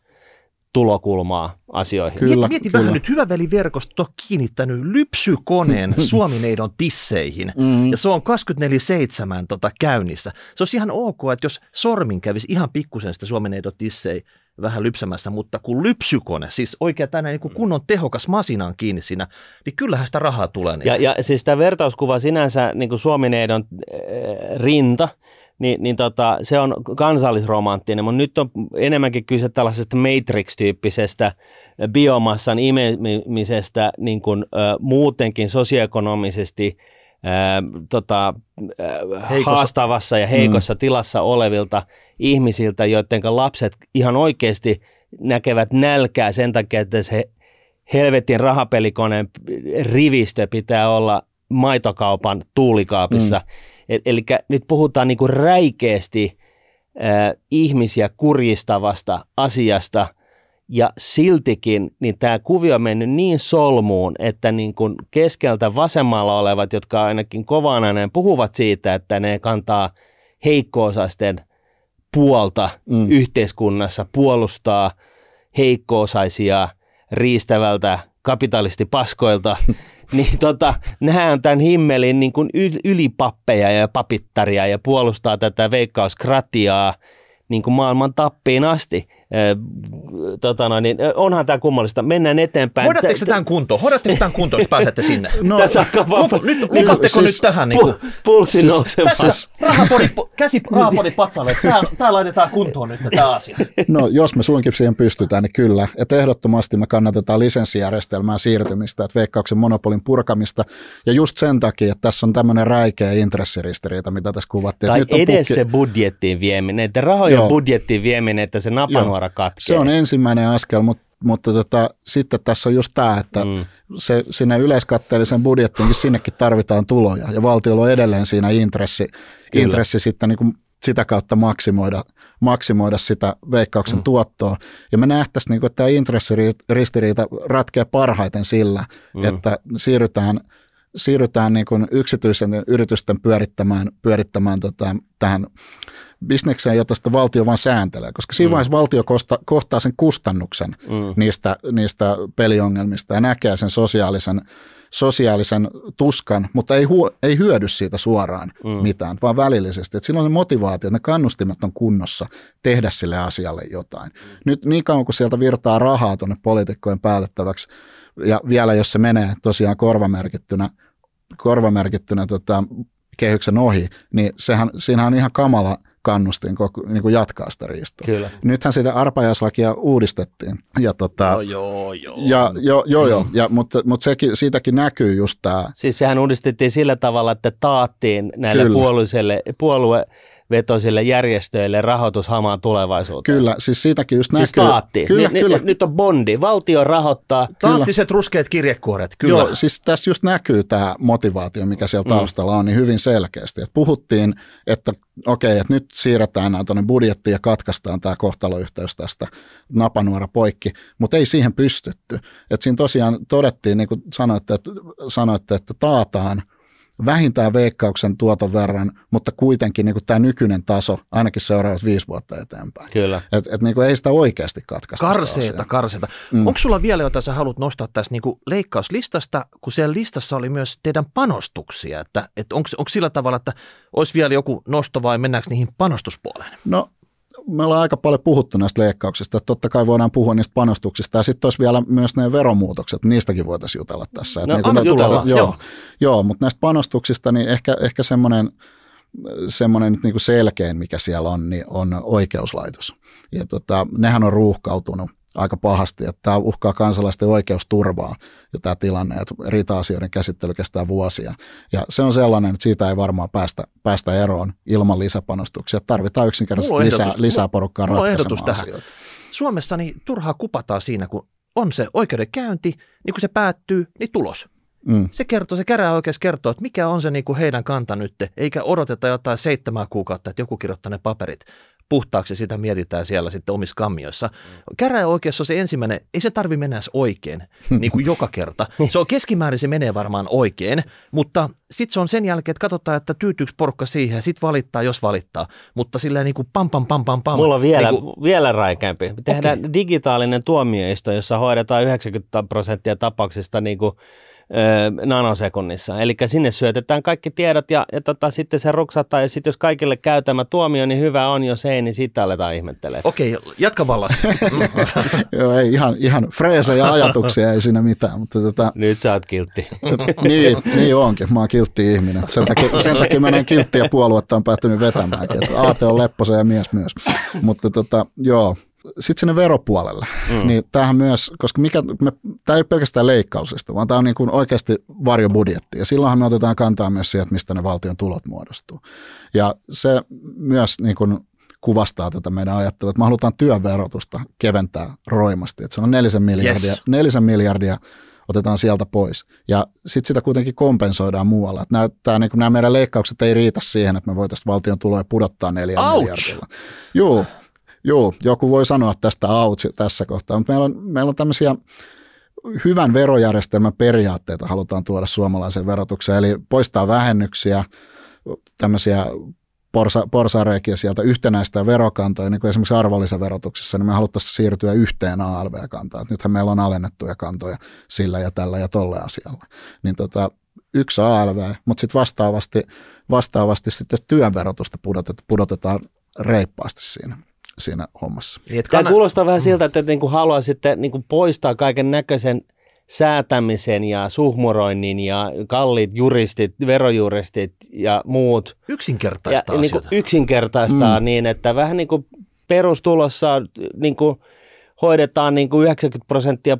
tulokulmaa asioihin. Kyllä, mieti, mieti kyllä. vähän nyt, hyvä veli-verkosto on kiinnittänyt lypsykoneen Suomineidon tisseihin, Mm. ja se on 24-7 tota, käynnissä. Se olisi ihan ok, että jos sormin kävisi ihan pikkusen sitä Suomineidon tissei vähän lypsämässä, mutta kun lypsykone, siis oikein tänne niin kunnon tehokas masina on kiinni siinä, niin kyllähän sitä rahaa tulee. Niin. Ja, ja siis tämä vertauskuva sinänsä, niin kuin Suomineidon äh, rinta, niin, niin tota, se on kansallisromanttinen, mutta nyt on enemmänkin kyse tällaisesta Matrix-tyyppisestä biomassan imemisestä niin kuin, äh, muutenkin sosioekonomisesti äh, tota, Heikossa- haastavassa ja heikossa mm. tilassa olevilta ihmisiltä, joiden lapset ihan oikeasti näkevät nälkää sen takia, että se helvetin rahapelikoneen rivistö pitää olla maitokaupan tuulikaapissa. Mm. Eli nyt puhutaan niinku räikeästi äh, ihmisiä kurjistavasta asiasta, ja siltikin niin tämä kuvio on mennyt niin solmuun, että niin kuin keskeltä vasemmalla olevat, jotka ainakin kovaan ääneen puhuvat siitä, että ne kantaa heikko-osaisten puolta mm. yhteiskunnassa, puolustaa heikko-osaisia riistävältä kapitalistipaskoilta, niin tota, nämä on tämän himmelin niin kuin yl- ylipappeja ja papittaria ja puolustaa tätä veikkauskratiaa niin kuin maailman tappiin asti. Ö, tota noin, niin, ö, onhan tämä kummallista. Mennään eteenpäin. Hoidatteko Tä- te tämän kuntoon? Hoidatteko te tämän kuntoon, että pääsette sinne? No, Tässä alkaa vaan Lupa, nyt, lupatteko siis- nyt tähän? Niin kuin, pu- pulssi siis- nousemaan. tässä rahapodit, käsi rahapodit patsalle, tämä, tämä laitetaan kuntoon nyt tämä asia. No jos me suinkin siihen pystytään, niin kyllä. Että ehdottomasti me kannatetaan lisenssijärjestelmään siirtymistä, että veikkauksen monopolin purkamista. Ja just sen takia, että tässä on tämmöinen räikeä intressiristiriita, mitä tässä kuvattiin. Tai että nyt on edes pukki- se budjettiin vieminen, että rahojen Joo. budjettiin vieminen, että se napanuora katkee. Se on ensimmäinen askel, mutta, mutta tota, sitten tässä on just tämä, että mm. se, sinne yleiskatteellisen budjettiinkin sinnekin tarvitaan tuloja ja valtiolla on edelleen siinä intressi, intressi sitten niin kuin sitä kautta maksimoida, maksimoida sitä veikkauksen mm. tuottoa. Ja me nähtäisiin, niin kuin, että tämä intressiristiriita ratkeaa parhaiten sillä, mm. että siirrytään, siirrytään niin kuin yksityisen yritysten pyörittämään, pyörittämään tota, tähän bisnekseen, jota sitä valtio vaan sääntelee, koska siinä mm. vaiheessa valtio kosta, kohtaa sen kustannuksen mm. niistä, niistä peliongelmista ja näkee sen sosiaalisen, sosiaalisen tuskan, mutta ei, huo, ei hyödy siitä suoraan mm. mitään, vaan välillisesti. Et silloin se motivaatio, ne kannustimet on kunnossa tehdä sille asialle jotain. Nyt niin kauan kuin sieltä virtaa rahaa tuonne poliitikkojen päätettäväksi, ja vielä jos se menee tosiaan korvamerkittynä, korvamerkittynä tota, kehyksen ohi, niin sehän, siinä on ihan kamala kannustin koko, niin kuin jatkaa sitä riistoa. Kyllä. Nythän sitä arpajaislakia uudistettiin. Ja tota, No joo, joo. ja, jo, joo, joo, ja, mutta, mutta sekin, siitäkin näkyy just tämä. Siis sehän uudistettiin sillä tavalla, että taattiin näille puolueille, puoluevetoisille järjestöille rahoitus hamaan tulevaisuuteen. Kyllä, siis siitäkin just Siis näkyy. taattiin. Kyllä, Ni- kyllä. Ni, nyt on bondi. Valtio rahoittaa. Taattiset ruskeat kirjekuoret, kyllä. Joo, siis tässä just näkyy tämä motivaatio, mikä siellä taustalla on, niin hyvin selkeästi. Et puhuttiin, että okei, että nyt siirretään nämä tuonne budjettiin ja katkaistaan tämä kohtaloyhteys tästä napanuora poikki, mutta ei siihen pystytty. Et siinä tosiaan todettiin, niin kuin sanoitte, että, sanoitte, että taataan vähintään veikkauksen tuoton verran, mutta kuitenkin niin tämä nykyinen taso ainakin seuraavat viisi vuotta eteenpäin. Kyllä. Et, et niin ei sitä oikeasti katkaista. Karseeta, karseeta. Mm. Onko sulla vielä jotain sä haluat nostaa tässä niinku leikkauslistasta, kun siellä listassa oli myös teidän panostuksia, että, että onko sillä tavalla, että olisi vielä joku nosto vai mennäänkö niihin panostuspuoleen? No me ollaan aika paljon puhuttu näistä leikkauksista, että totta kai voidaan puhua niistä panostuksista ja sitten olisi vielä myös ne veromuutokset, niistäkin voitaisiin jutella tässä. No, niin anna ne jutella, joo, joo. joo, joo, mutta näistä panostuksista niin ehkä, ehkä semmoinen semmoinen niin kuin selkein, mikä siellä on, niin on oikeuslaitos. Ja tota, nehän on ruuhkautunut aika pahasti, että tämä uhkaa kansalaisten oikeusturvaa jo tämä tilanne, että riita-asioiden käsittely kestää vuosia. Ja se on sellainen, että siitä ei varmaan päästä, päästä eroon ilman lisäpanostuksia. Tarvitaan Mulla yksinkertaisesti lisää, ehdotus. lisää porukkaa Mulla ratkaisemaan tähän. asioita. Suomessa niin turhaa kupataan siinä, kun on se oikeudenkäynti, niin kun se päättyy, niin tulos. Mm. Se kertoo, se käräjäoikeus kertoo, että mikä on se niin kuin heidän kanta nyt, eikä odoteta jotain seitsemää kuukautta, että joku kirjoittaa ne paperit puhtaaksi, sitä mietitään siellä sitten omissa kammioissa. Mm. Käräjäoikeassa se ensimmäinen, ei se tarvi mennä oikein, niin kuin joka kerta. Se on keskimäärin, se menee varmaan oikein, mutta sitten se on sen jälkeen, että katsotaan, että tyytyykö porukka siihen ja sitten valittaa, jos valittaa. Mutta silleen niin kuin pam, pam, pam, pam, pam. Mulla on vielä, niin kuin, vielä räikeämpi. Tehdään okay. digitaalinen tuomioisto, jossa hoidetaan 90 prosenttia tapauksista niin kuin nanosekunnissa. Eli sinne syötetään kaikki tiedot ja, ja tota, sitten se ruksataan ja sitten jos kaikille käy tämä tuomio, niin hyvä on, jos ei, niin sitten aletaan ihmettelemään. Okei, jatka vallas. Joo, ei ihan, ihan freesejä ajatuksia, ei siinä mitään. Mutta tota, Nyt sä oot kiltti. niin, niin onkin, mä oon kiltti ihminen. Sen takia, sen takia menen kilttiä puoluetta on päättynyt vetämään. Aate on lepposa ja mies myös. Mutta tota, joo, sitten sinne veropuolelle, mm. niin tämähän myös, koska mikä, me, tämä ei ole pelkästään leikkauksesta, vaan tämä on niin kuin oikeasti varjobudjetti. Ja silloinhan me otetaan kantaa myös siihen, että mistä ne valtion tulot muodostuu. Ja se myös niin kuin kuvastaa tätä meidän ajattelua, että me halutaan työn verotusta keventää roimasti. Että se on nelisen miljardia, yes. nelisen miljardia otetaan sieltä pois. Ja sitten sitä kuitenkin kompensoidaan muualla. Että nämä, tämä, niin nämä meidän leikkaukset ei riitä siihen, että me voitaisiin valtion tuloja pudottaa neljä miljardilla. Joo, Joo, joku voi sanoa tästä out tässä kohtaa, mutta meillä on, meillä on tämmöisiä hyvän verojärjestelmän periaatteita halutaan tuoda suomalaiseen verotukseen, eli poistaa vähennyksiä, tämmöisiä porsa, porsareikiä sieltä yhtenäistä verokantoja, niin kuin esimerkiksi arvonlisäverotuksessa, niin me haluttaisiin siirtyä yhteen ALV-kantaan. Nythän meillä on alennettuja kantoja sillä ja tällä ja tolle asialla. Niin tota, yksi ALV, mutta sitten vastaavasti, vastaavasti sitten työn verotusta pudotetaan, pudotetaan reippaasti siinä siinä hommassa. Niin, Tämä kann... kuulostaa vähän siltä, että niin kuin haluaisitte niin kuin poistaa kaiken näköisen säätämisen ja suhmuroinnin ja kalliit juristit, verojuristit ja muut. Yksinkertaistaa ja, niin kuin yksinkertaistaa mm. niin, että vähän niin kuin perustulossa niin kuin hoidetaan niin kuin 90 prosenttia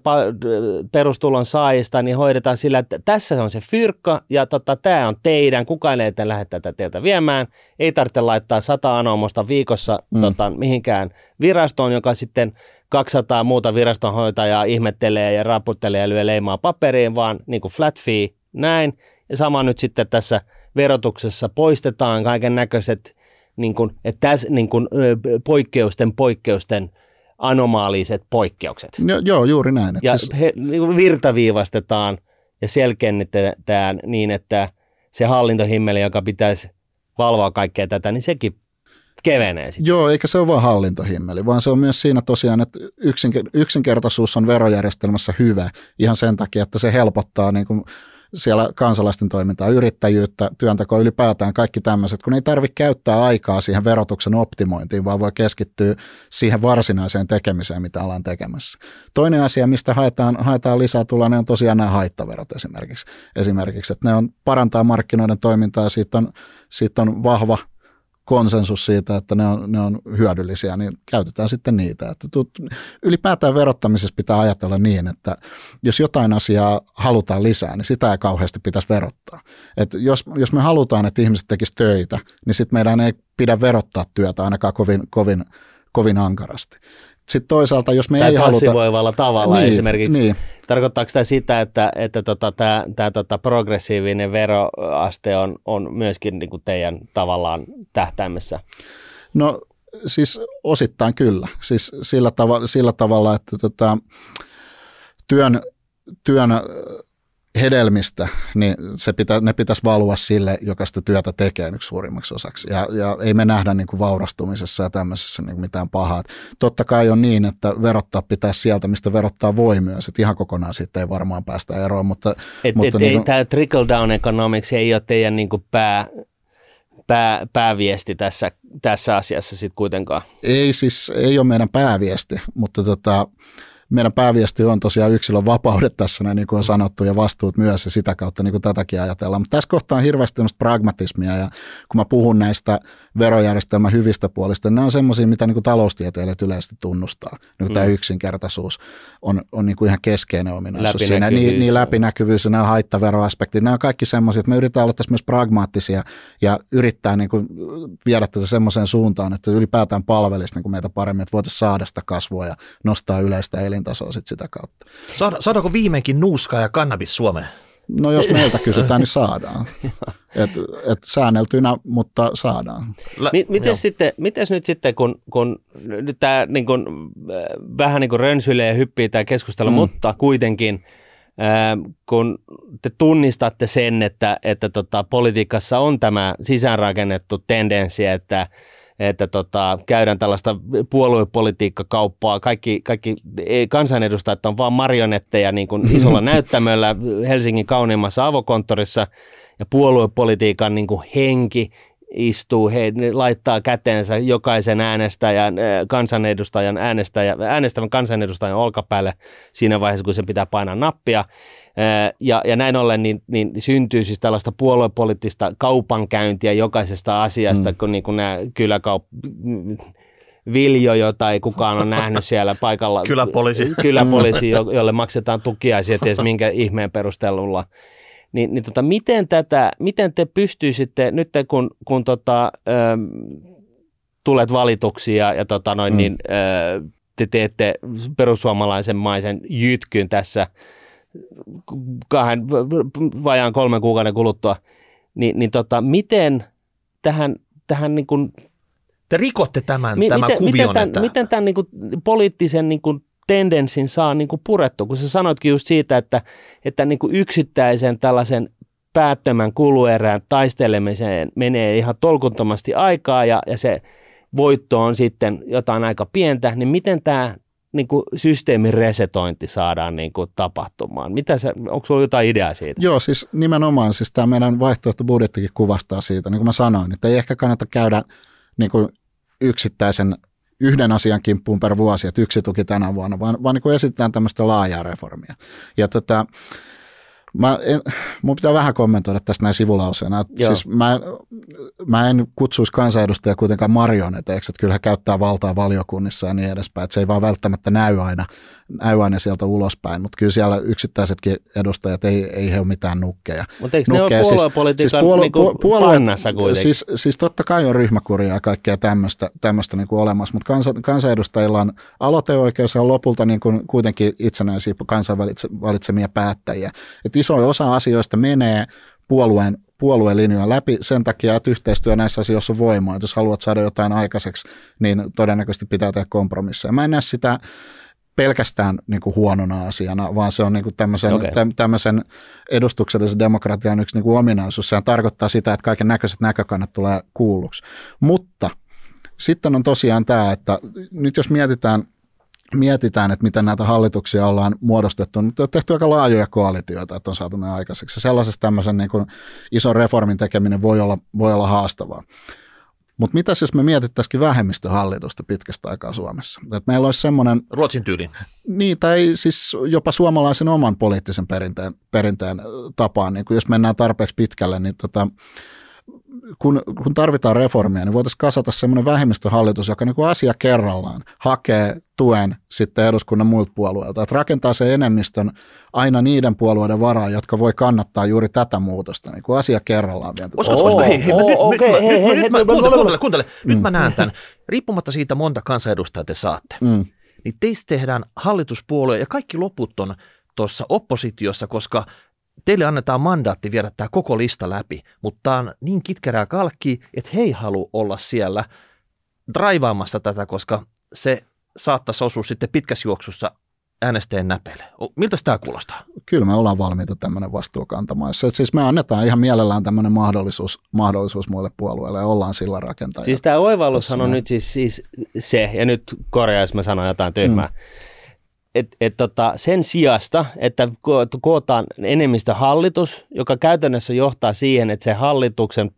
perustulon saajista, niin hoidetaan sillä, että tässä on se fyrkka ja tota, tämä on teidän, kukaan ei lähde tätä teiltä viemään. Ei tarvitse laittaa sata anomusta viikossa mm. tota, mihinkään virastoon, joka sitten 200 muuta virastonhoitajaa ihmettelee ja raputtelee ja lyö leimaa paperiin, vaan niin kuin flat fee, näin. Ja sama nyt sitten tässä verotuksessa poistetaan kaiken näköiset niin kuin, että tässä, niin kuin, poikkeusten poikkeusten anomaaliset poikkeukset. Jo, joo, juuri näin. ja siis... he, niin virtaviivastetaan ja selkennetään niin, että se hallintohimmeli, joka pitäisi valvoa kaikkea tätä, niin sekin kevenee sitten. Joo, eikä se ole vain hallintohimmeli, vaan se on myös siinä tosiaan, että yksinkertaisuus on verojärjestelmässä hyvä ihan sen takia, että se helpottaa niin kuin siellä kansalaisten toimintaa, yrittäjyyttä, työntekoa ylipäätään, kaikki tämmöiset, kun ei tarvitse käyttää aikaa siihen verotuksen optimointiin, vaan voi keskittyä siihen varsinaiseen tekemiseen, mitä ollaan tekemässä. Toinen asia, mistä haetaan, haetaan lisää tuloa, ne on tosiaan nämä haittaverot esimerkiksi, esimerkiksi että ne on parantaa markkinoiden toimintaa siitä on, siitä on vahva konsensus siitä, että ne on, ne on hyödyllisiä, niin käytetään sitten niitä. Että ylipäätään verottamisessa pitää ajatella niin, että jos jotain asiaa halutaan lisää, niin sitä ei kauheasti pitäisi verottaa. Et jos, jos me halutaan, että ihmiset tekisivät töitä, niin sitten meidän ei pidä verottaa työtä ainakaan kovin, kovin, kovin ankarasti. Sitten toisaalta, jos me tai ei haluta... tavalla niin, esimerkiksi. Niin. Tarkoittaako tämä sitä, että, että tota, tämä, tämä tota, progressiivinen veroaste on, on myöskin niin kuin teidän tavallaan tähtäimessä? No siis osittain kyllä. Siis sillä, tav- sillä tavalla, että tota, työn, työn hedelmistä, niin se pitä, ne pitäisi valua sille, joka sitä työtä tekee yksi suurimmaksi osaksi. Ja, ja ei me nähdä niin kuin vaurastumisessa ja tämmöisessä niin kuin mitään pahaa. Totta kai on niin, että verottaa pitää sieltä, mistä verottaa voi myös. Että ihan kokonaan siitä ei varmaan päästä eroon. Mutta, et, mutta et, niin kuin, tämä trickle down economics ei ole teidän niin kuin pää, pää, pääviesti tässä, tässä asiassa sitten kuitenkaan? Ei siis, ei ole meidän pääviesti, mutta tota, meidän pääviesti on tosiaan yksilön vapaudet tässä, niin kuin on sanottu, ja vastuut myös, ja sitä kautta niin kuin tätäkin ajatellaan. Mutta tässä kohtaa on hirveästi pragmatismia, ja kun mä puhun näistä verojärjestelmän hyvistä puolista, niin ne on semmoisia, mitä niin kuin taloustieteilijät yleisesti tunnustaa. Niin mm. tämä yksinkertaisuus on, on niin kuin ihan keskeinen ominaisuus siinä. Niin, niin läpinäkyvyys ja nämä haittaveroaspektit, nämä on kaikki semmoisia, että me yritetään olla tässä myös pragmaattisia ja yrittää niin kuin viedä tätä semmoiseen suuntaan, että ylipäätään palvelisi niin kuin meitä paremmin, että voitaisiin saada sitä kasvua ja nostaa yleistä elin elintasoa sit sitä kautta. Saada, saadaanko viimeinkin nuuskaa ja kannabis Suomeen? No jos meiltä kysytään, niin saadaan. Et, et säänneltynä, mutta saadaan. Miten sitten, mites nyt sitten, kun, kun nyt tämä niin kun, vähän niin kuin rönsyilee ja hyppii tämä keskustelu, mm. mutta kuitenkin kun te tunnistatte sen, että, että tota, politiikassa on tämä sisäänrakennettu tendenssi, että että tota, käydään tällaista puoluepolitiikkakauppaa. Kaikki, kaikki kansanedustajat on vain marionetteja niin kuin isolla näyttämöllä Helsingin kauniimmassa avokonttorissa ja puoluepolitiikan niin kuin henki istuu, he laittaa käteensä jokaisen äänestäjän, kansanedustajan äänestäjä, äänestävän kansanedustajan olkapäälle siinä vaiheessa, kun sen pitää painaa nappia. Ja, ja näin ollen niin, niin syntyy siis tällaista puoluepoliittista kaupankäyntiä jokaisesta asiasta, mm. kun, niin kun nämä kyläkaup- Viljo, jota ei kukaan ole nähnyt siellä paikalla. Kyläpoliisi. Kyläpoliisi, jolle maksetaan tukiaisia, ties minkä ihmeen perustelulla niin, niin tota, miten, tätä, miten te pystyisitte nyt kun, kun tota, ö, tulet valituksi ja, ja tota noin, mm. niin, ö, te teette perussuomalaisen maisen jytkyn tässä kahden, vajaan kolmen kuukauden kuluttua, niin, niin tota, miten tähän, tähän niin kuin, te rikotte tämän, mi- tämän miten, kuvion. Miten tämän, että... miten tämän niin kuin, poliittisen niin kuin, tendenssin saa niin kuin purettua, kun sä sanoitkin just siitä, että, että niin kuin yksittäisen tällaisen päättömän kuluerään taistelemiseen menee ihan tolkuttomasti aikaa ja, ja se voitto on sitten jotain aika pientä, niin miten tämä niin kuin systeemin resetointi saadaan niin kuin tapahtumaan? Mitä se, onko sinulla jotain ideaa siitä? Joo, siis nimenomaan siis tämä meidän vaihtoehtobudjettikin kuvastaa siitä, niin kuin mä sanoin, että ei ehkä kannata käydä niin kuin yksittäisen yhden asian kimppuun per vuosi, että yksi tuki tänä vuonna, vaan, vaan niin kuin esitetään tämmöistä laajaa reformia. Ja tota, Mä en, mun pitää vähän kommentoida tästä näin sivulauseena. Siis mä, mä en kutsuisi kansanedustajia kuitenkaan marioneteiksi, että kyllä he käyttää valtaa valiokunnissa ja niin edespäin. Että se ei vaan välttämättä näy aina, näy aina sieltä ulospäin, mutta kyllä siellä yksittäisetkin edustajat ei, ei he ole mitään nukkeja. Mutta eikö nukkeja. ne ole puoluepolitiikan siis, siis puolue, niinku puolue, pannassa kuitenkin? Siis, siis totta kai on ryhmäkuria ja kaikkea tämmöistä, tämmöistä niin kuin olemassa, mutta kansa, kansanedustajilla on aloiteoikeus ja on lopulta niin kuin kuitenkin itsenäisiä kansanvalitsemia päättäjiä. Et iso osa asioista menee puolueen puoluelinjoja läpi sen takia, että yhteistyö näissä asioissa on voimaa. Että jos haluat saada jotain aikaiseksi, niin todennäköisesti pitää tehdä kompromisseja. Mä en näe sitä pelkästään niin kuin huonona asiana, vaan se on niin kuin tämmöisen, okay. tämmöisen edustuksellisen demokratian yksi niin kuin ominaisuus. Se tarkoittaa sitä, että kaiken näköiset näkökannat tulee kuulluksi. Mutta sitten on tosiaan tämä, että nyt jos mietitään – mietitään, että miten näitä hallituksia ollaan muodostettu, mutta on tehty aika laajoja koalitioita, että on saatu ne aikaiseksi. Sellaisessa tämmöisen niin kuin ison reformin tekeminen voi olla, voi olla haastavaa. Mutta mitä jos me mietittäisikin vähemmistöhallitusta pitkästä aikaa Suomessa? Et meillä olisi semmoinen... Ruotsin tyyli. Niin, tai siis jopa suomalaisen oman poliittisen perinteen, perinteen tapaan. Niin jos mennään tarpeeksi pitkälle, niin tota, kun, kun tarvitaan reformia, niin voitaisiin kasata semmoinen vähemmistöhallitus, joka niin kuin asia kerrallaan hakee tuen sitten eduskunnan muilta puolueilta. Että rakentaa se enemmistön aina niiden puolueiden varaan, jotka voi kannattaa juuri tätä muutosta, niin kuin asia kerrallaan. Olisiko, hei, hei, nyt, mä, kuuntele, kuuntele, kuuntele. Mm. Nyt mä näen tämän. Riippumatta siitä, monta kansanedustajaa te saatte, mm. niin teistä tehdään hallituspuolue ja kaikki loput on tuossa oppositiossa, koska teille annetaan mandaatti viedä tämä koko lista läpi, mutta tämä on niin kitkerää kalkki, että he ei halua olla siellä draivaamassa tätä, koska se saattaisi osua sitten pitkässä juoksussa äänestäjän näpeille. Miltä tämä kuulostaa? Kyllä me ollaan valmiita tämmöinen vastuu kantamaan. Se, siis me annetaan ihan mielellään tämmöinen mahdollisuus, mahdollisuus muille puolueille ja ollaan sillä rakentajia. Siis tämä oivallus on nyt siis, siis se, ja nyt korjaa, jos mä sanon jotain tyhmää, mm et, et tota, sen sijasta, että kootaan enemmistöhallitus, joka käytännössä johtaa siihen, että se hallituksen,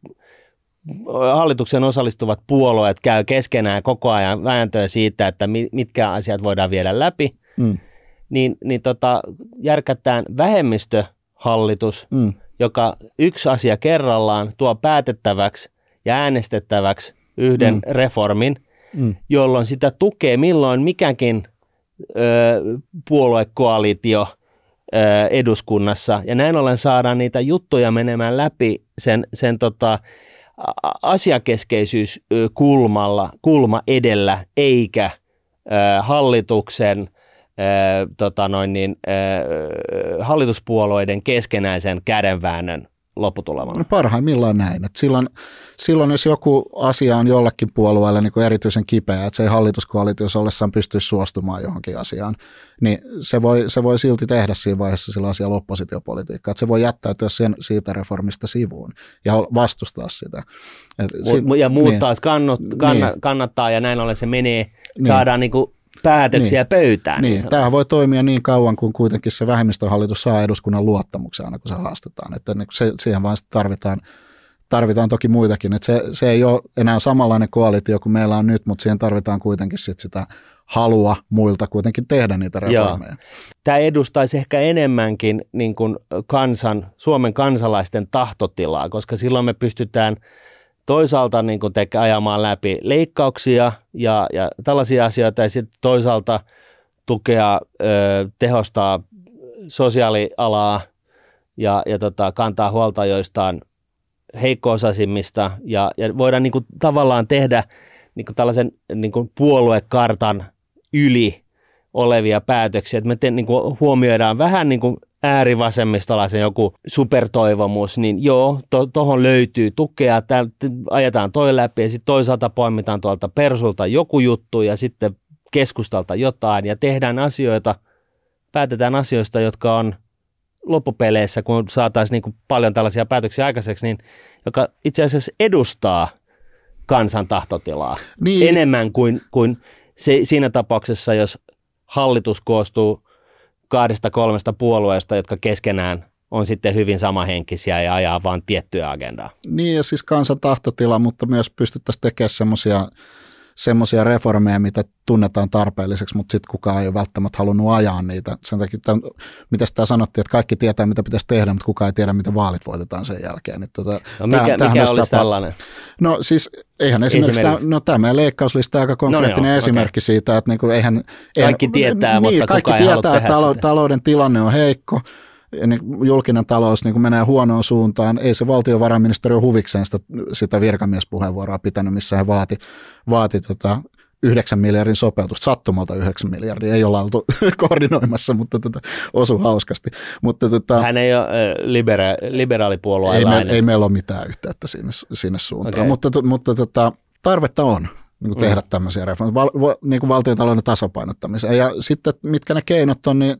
hallituksen osallistuvat puolueet käy keskenään koko ajan vääntöä siitä, että mitkä asiat voidaan viedä läpi, mm. niin, niin tota, järkätään vähemmistöhallitus, mm. joka yksi asia kerrallaan tuo päätettäväksi ja äänestettäväksi yhden mm. reformin, mm. jolloin sitä tukee milloin mikäkin puoluekoalitio eduskunnassa. Ja näin ollen saadaan niitä juttuja menemään läpi sen, sen tota, asiakeskeisyys kulmalla, kulma edellä eikä hallituksen tota noin niin, hallituspuolueiden keskenäisen kädenväännön lopputulemana? No parhaimmillaan näin. Et silloin, silloin, jos joku asia on jollekin puolueelle niin kuin erityisen kipeä, että se ei hallituskoalitiossa ollessaan pystyisi suostumaan johonkin asiaan, niin se voi, se voi silti tehdä siinä vaiheessa sillä asialla oppositiopolitiikkaa. Että se voi jättäytyä sen, siitä reformista sivuun ja vastustaa sitä. Et, ja muut niin, taas kannut, kanna, niin. kannattaa ja näin ollen se menee, niin. saadaan niin kuin päätöksiä niin. pöytään. Niin, niin tämä voi toimia niin kauan, kun kuitenkin se vähemmistöhallitus saa eduskunnan luottamuksen aina, kun se haastetaan. Että niin se, siihen vaan tarvitaan, tarvitaan toki muitakin. Että se, se ei ole enää samanlainen koalitio kuin meillä on nyt, mutta siihen tarvitaan kuitenkin sit sitä halua muilta kuitenkin tehdä niitä reformeja. Joo. Tämä edustaisi ehkä enemmänkin niin kuin kansan, Suomen kansalaisten tahtotilaa, koska silloin me pystytään – toisaalta niin kuin teke, ajamaan läpi leikkauksia ja, ja tällaisia asioita ja sitten toisaalta tukea, ö, tehostaa sosiaalialaa ja, ja tota, kantaa huolta joistain heikko-osaisimmista ja, ja voidaan niin kuin, tavallaan tehdä niin kuin tällaisen niin kuin puoluekartan yli olevia päätöksiä, että me te, niin kuin, huomioidaan vähän niin kuin äärivasemmistolaisen joku supertoivomus, niin joo, tuohon to, löytyy tukea, täältä ajetaan toi läpi ja sitten toisaalta poimitaan tuolta Persulta joku juttu ja sitten keskustalta jotain ja tehdään asioita, päätetään asioista, jotka on loppupeleissä, kun saataisiin niin paljon tällaisia päätöksiä aikaiseksi, niin joka itse asiassa edustaa kansan tahtotilaa niin. enemmän kuin, kuin se, siinä tapauksessa, jos hallitus koostuu kahdesta kolmesta puolueesta, jotka keskenään on sitten hyvin samahenkisiä ja ajaa vain tiettyä agendaa. Niin ja siis kansan tahtotila, mutta myös pystyttäisiin tekemään semmoisia semmoisia reformeja, mitä tunnetaan tarpeelliseksi, mutta sitten kukaan ei ole välttämättä halunnut ajaa niitä. Sen takia, tämän, mitä sitä sanottiin, että kaikki tietää, mitä pitäisi tehdä, mutta kukaan ei tiedä, miten vaalit voitetaan sen jälkeen. Niin tota, no mikä, täh, mikä olisi tapa, tällainen? No siis eihän esimerkiksi, tämä, no tämä meidän leikkauslista aika konkreettinen no, joo, esimerkki okay. siitä, että niinku, eihän, Kaikki tietää, niin, mutta kaikki tietää, että talo, talouden tilanne on heikko, niin julkinen talous niin kuin menee huonoon suuntaan. Ei se valtiovarainministeriö huvikseen sitä, sitä virkamiespuheenvuoroa pitänyt, missä he vaati, vaati tota, 9 miljardin sopeutusta, sattumalta 9 miljardia, ei olla oltu koordinoimassa, mutta tota, osu hauskasti. Mutta, tota, Hän ei ole libera- liberaalipuolueella. Ei, me, ei meillä ole mitään yhteyttä sinne, sinne suuntaan, okay. mutta, mutta tota, tarvetta on niin kuin tehdä mm. tämmöisiä reformeja, val, niin kuin valtiontalouden tasapainottamiseen. Ja sitten mitkä ne keinot on, niin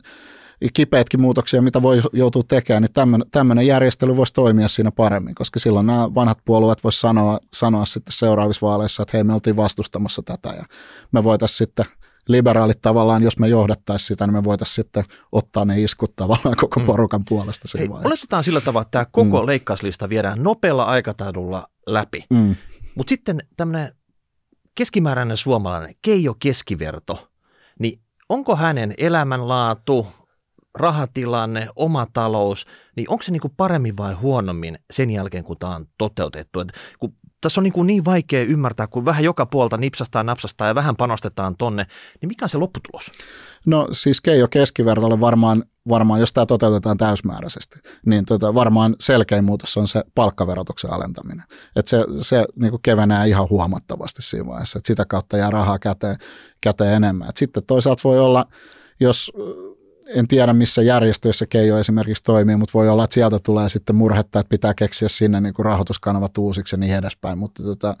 kipeätkin muutoksia, mitä voi joutua tekemään, niin tämmöinen järjestely voisi toimia siinä paremmin, koska silloin nämä vanhat puolueet voisi sanoa, sanoa sitten seuraavissa vaaleissa, että hei me oltiin vastustamassa tätä ja me voitaisiin sitten liberaalit tavallaan, jos me johdattaisiin sitä, niin me voitaisiin sitten ottaa ne iskut tavallaan koko mm. porukan puolesta Hei, Oletetaan sillä tavalla, että tämä koko mm. leikkauslista viedään nopealla aikataululla läpi. Mm. Mutta sitten tämmöinen keskimääräinen suomalainen Keijo Keskiverto, niin onko hänen elämänlaatu, rahatilanne, oma talous, niin onko se niin kuin paremmin vai huonommin sen jälkeen, kun tämä on toteutettu? Et kun tässä on niin, kuin niin vaikea ymmärtää, kun vähän joka puolta nipsastaa, napsastaa ja vähän panostetaan tonne, niin mikä on se lopputulos? No siis Keijo keskivertolle varmaan, varmaan jos tämä toteutetaan täysmääräisesti, niin tota, varmaan selkein muutos on se palkkaverotuksen alentaminen. Et se se niin kuin kevenää ihan huomattavasti siinä vaiheessa, että sitä kautta jää rahaa käteen, käteen enemmän. Et sitten toisaalta voi olla, jos en tiedä missä järjestöissä Keijo esimerkiksi toimii, mutta voi olla, että sieltä tulee sitten murhetta, että pitää keksiä sinne niin kuin rahoituskanavat uusiksi ja niin edespäin, mutta tota,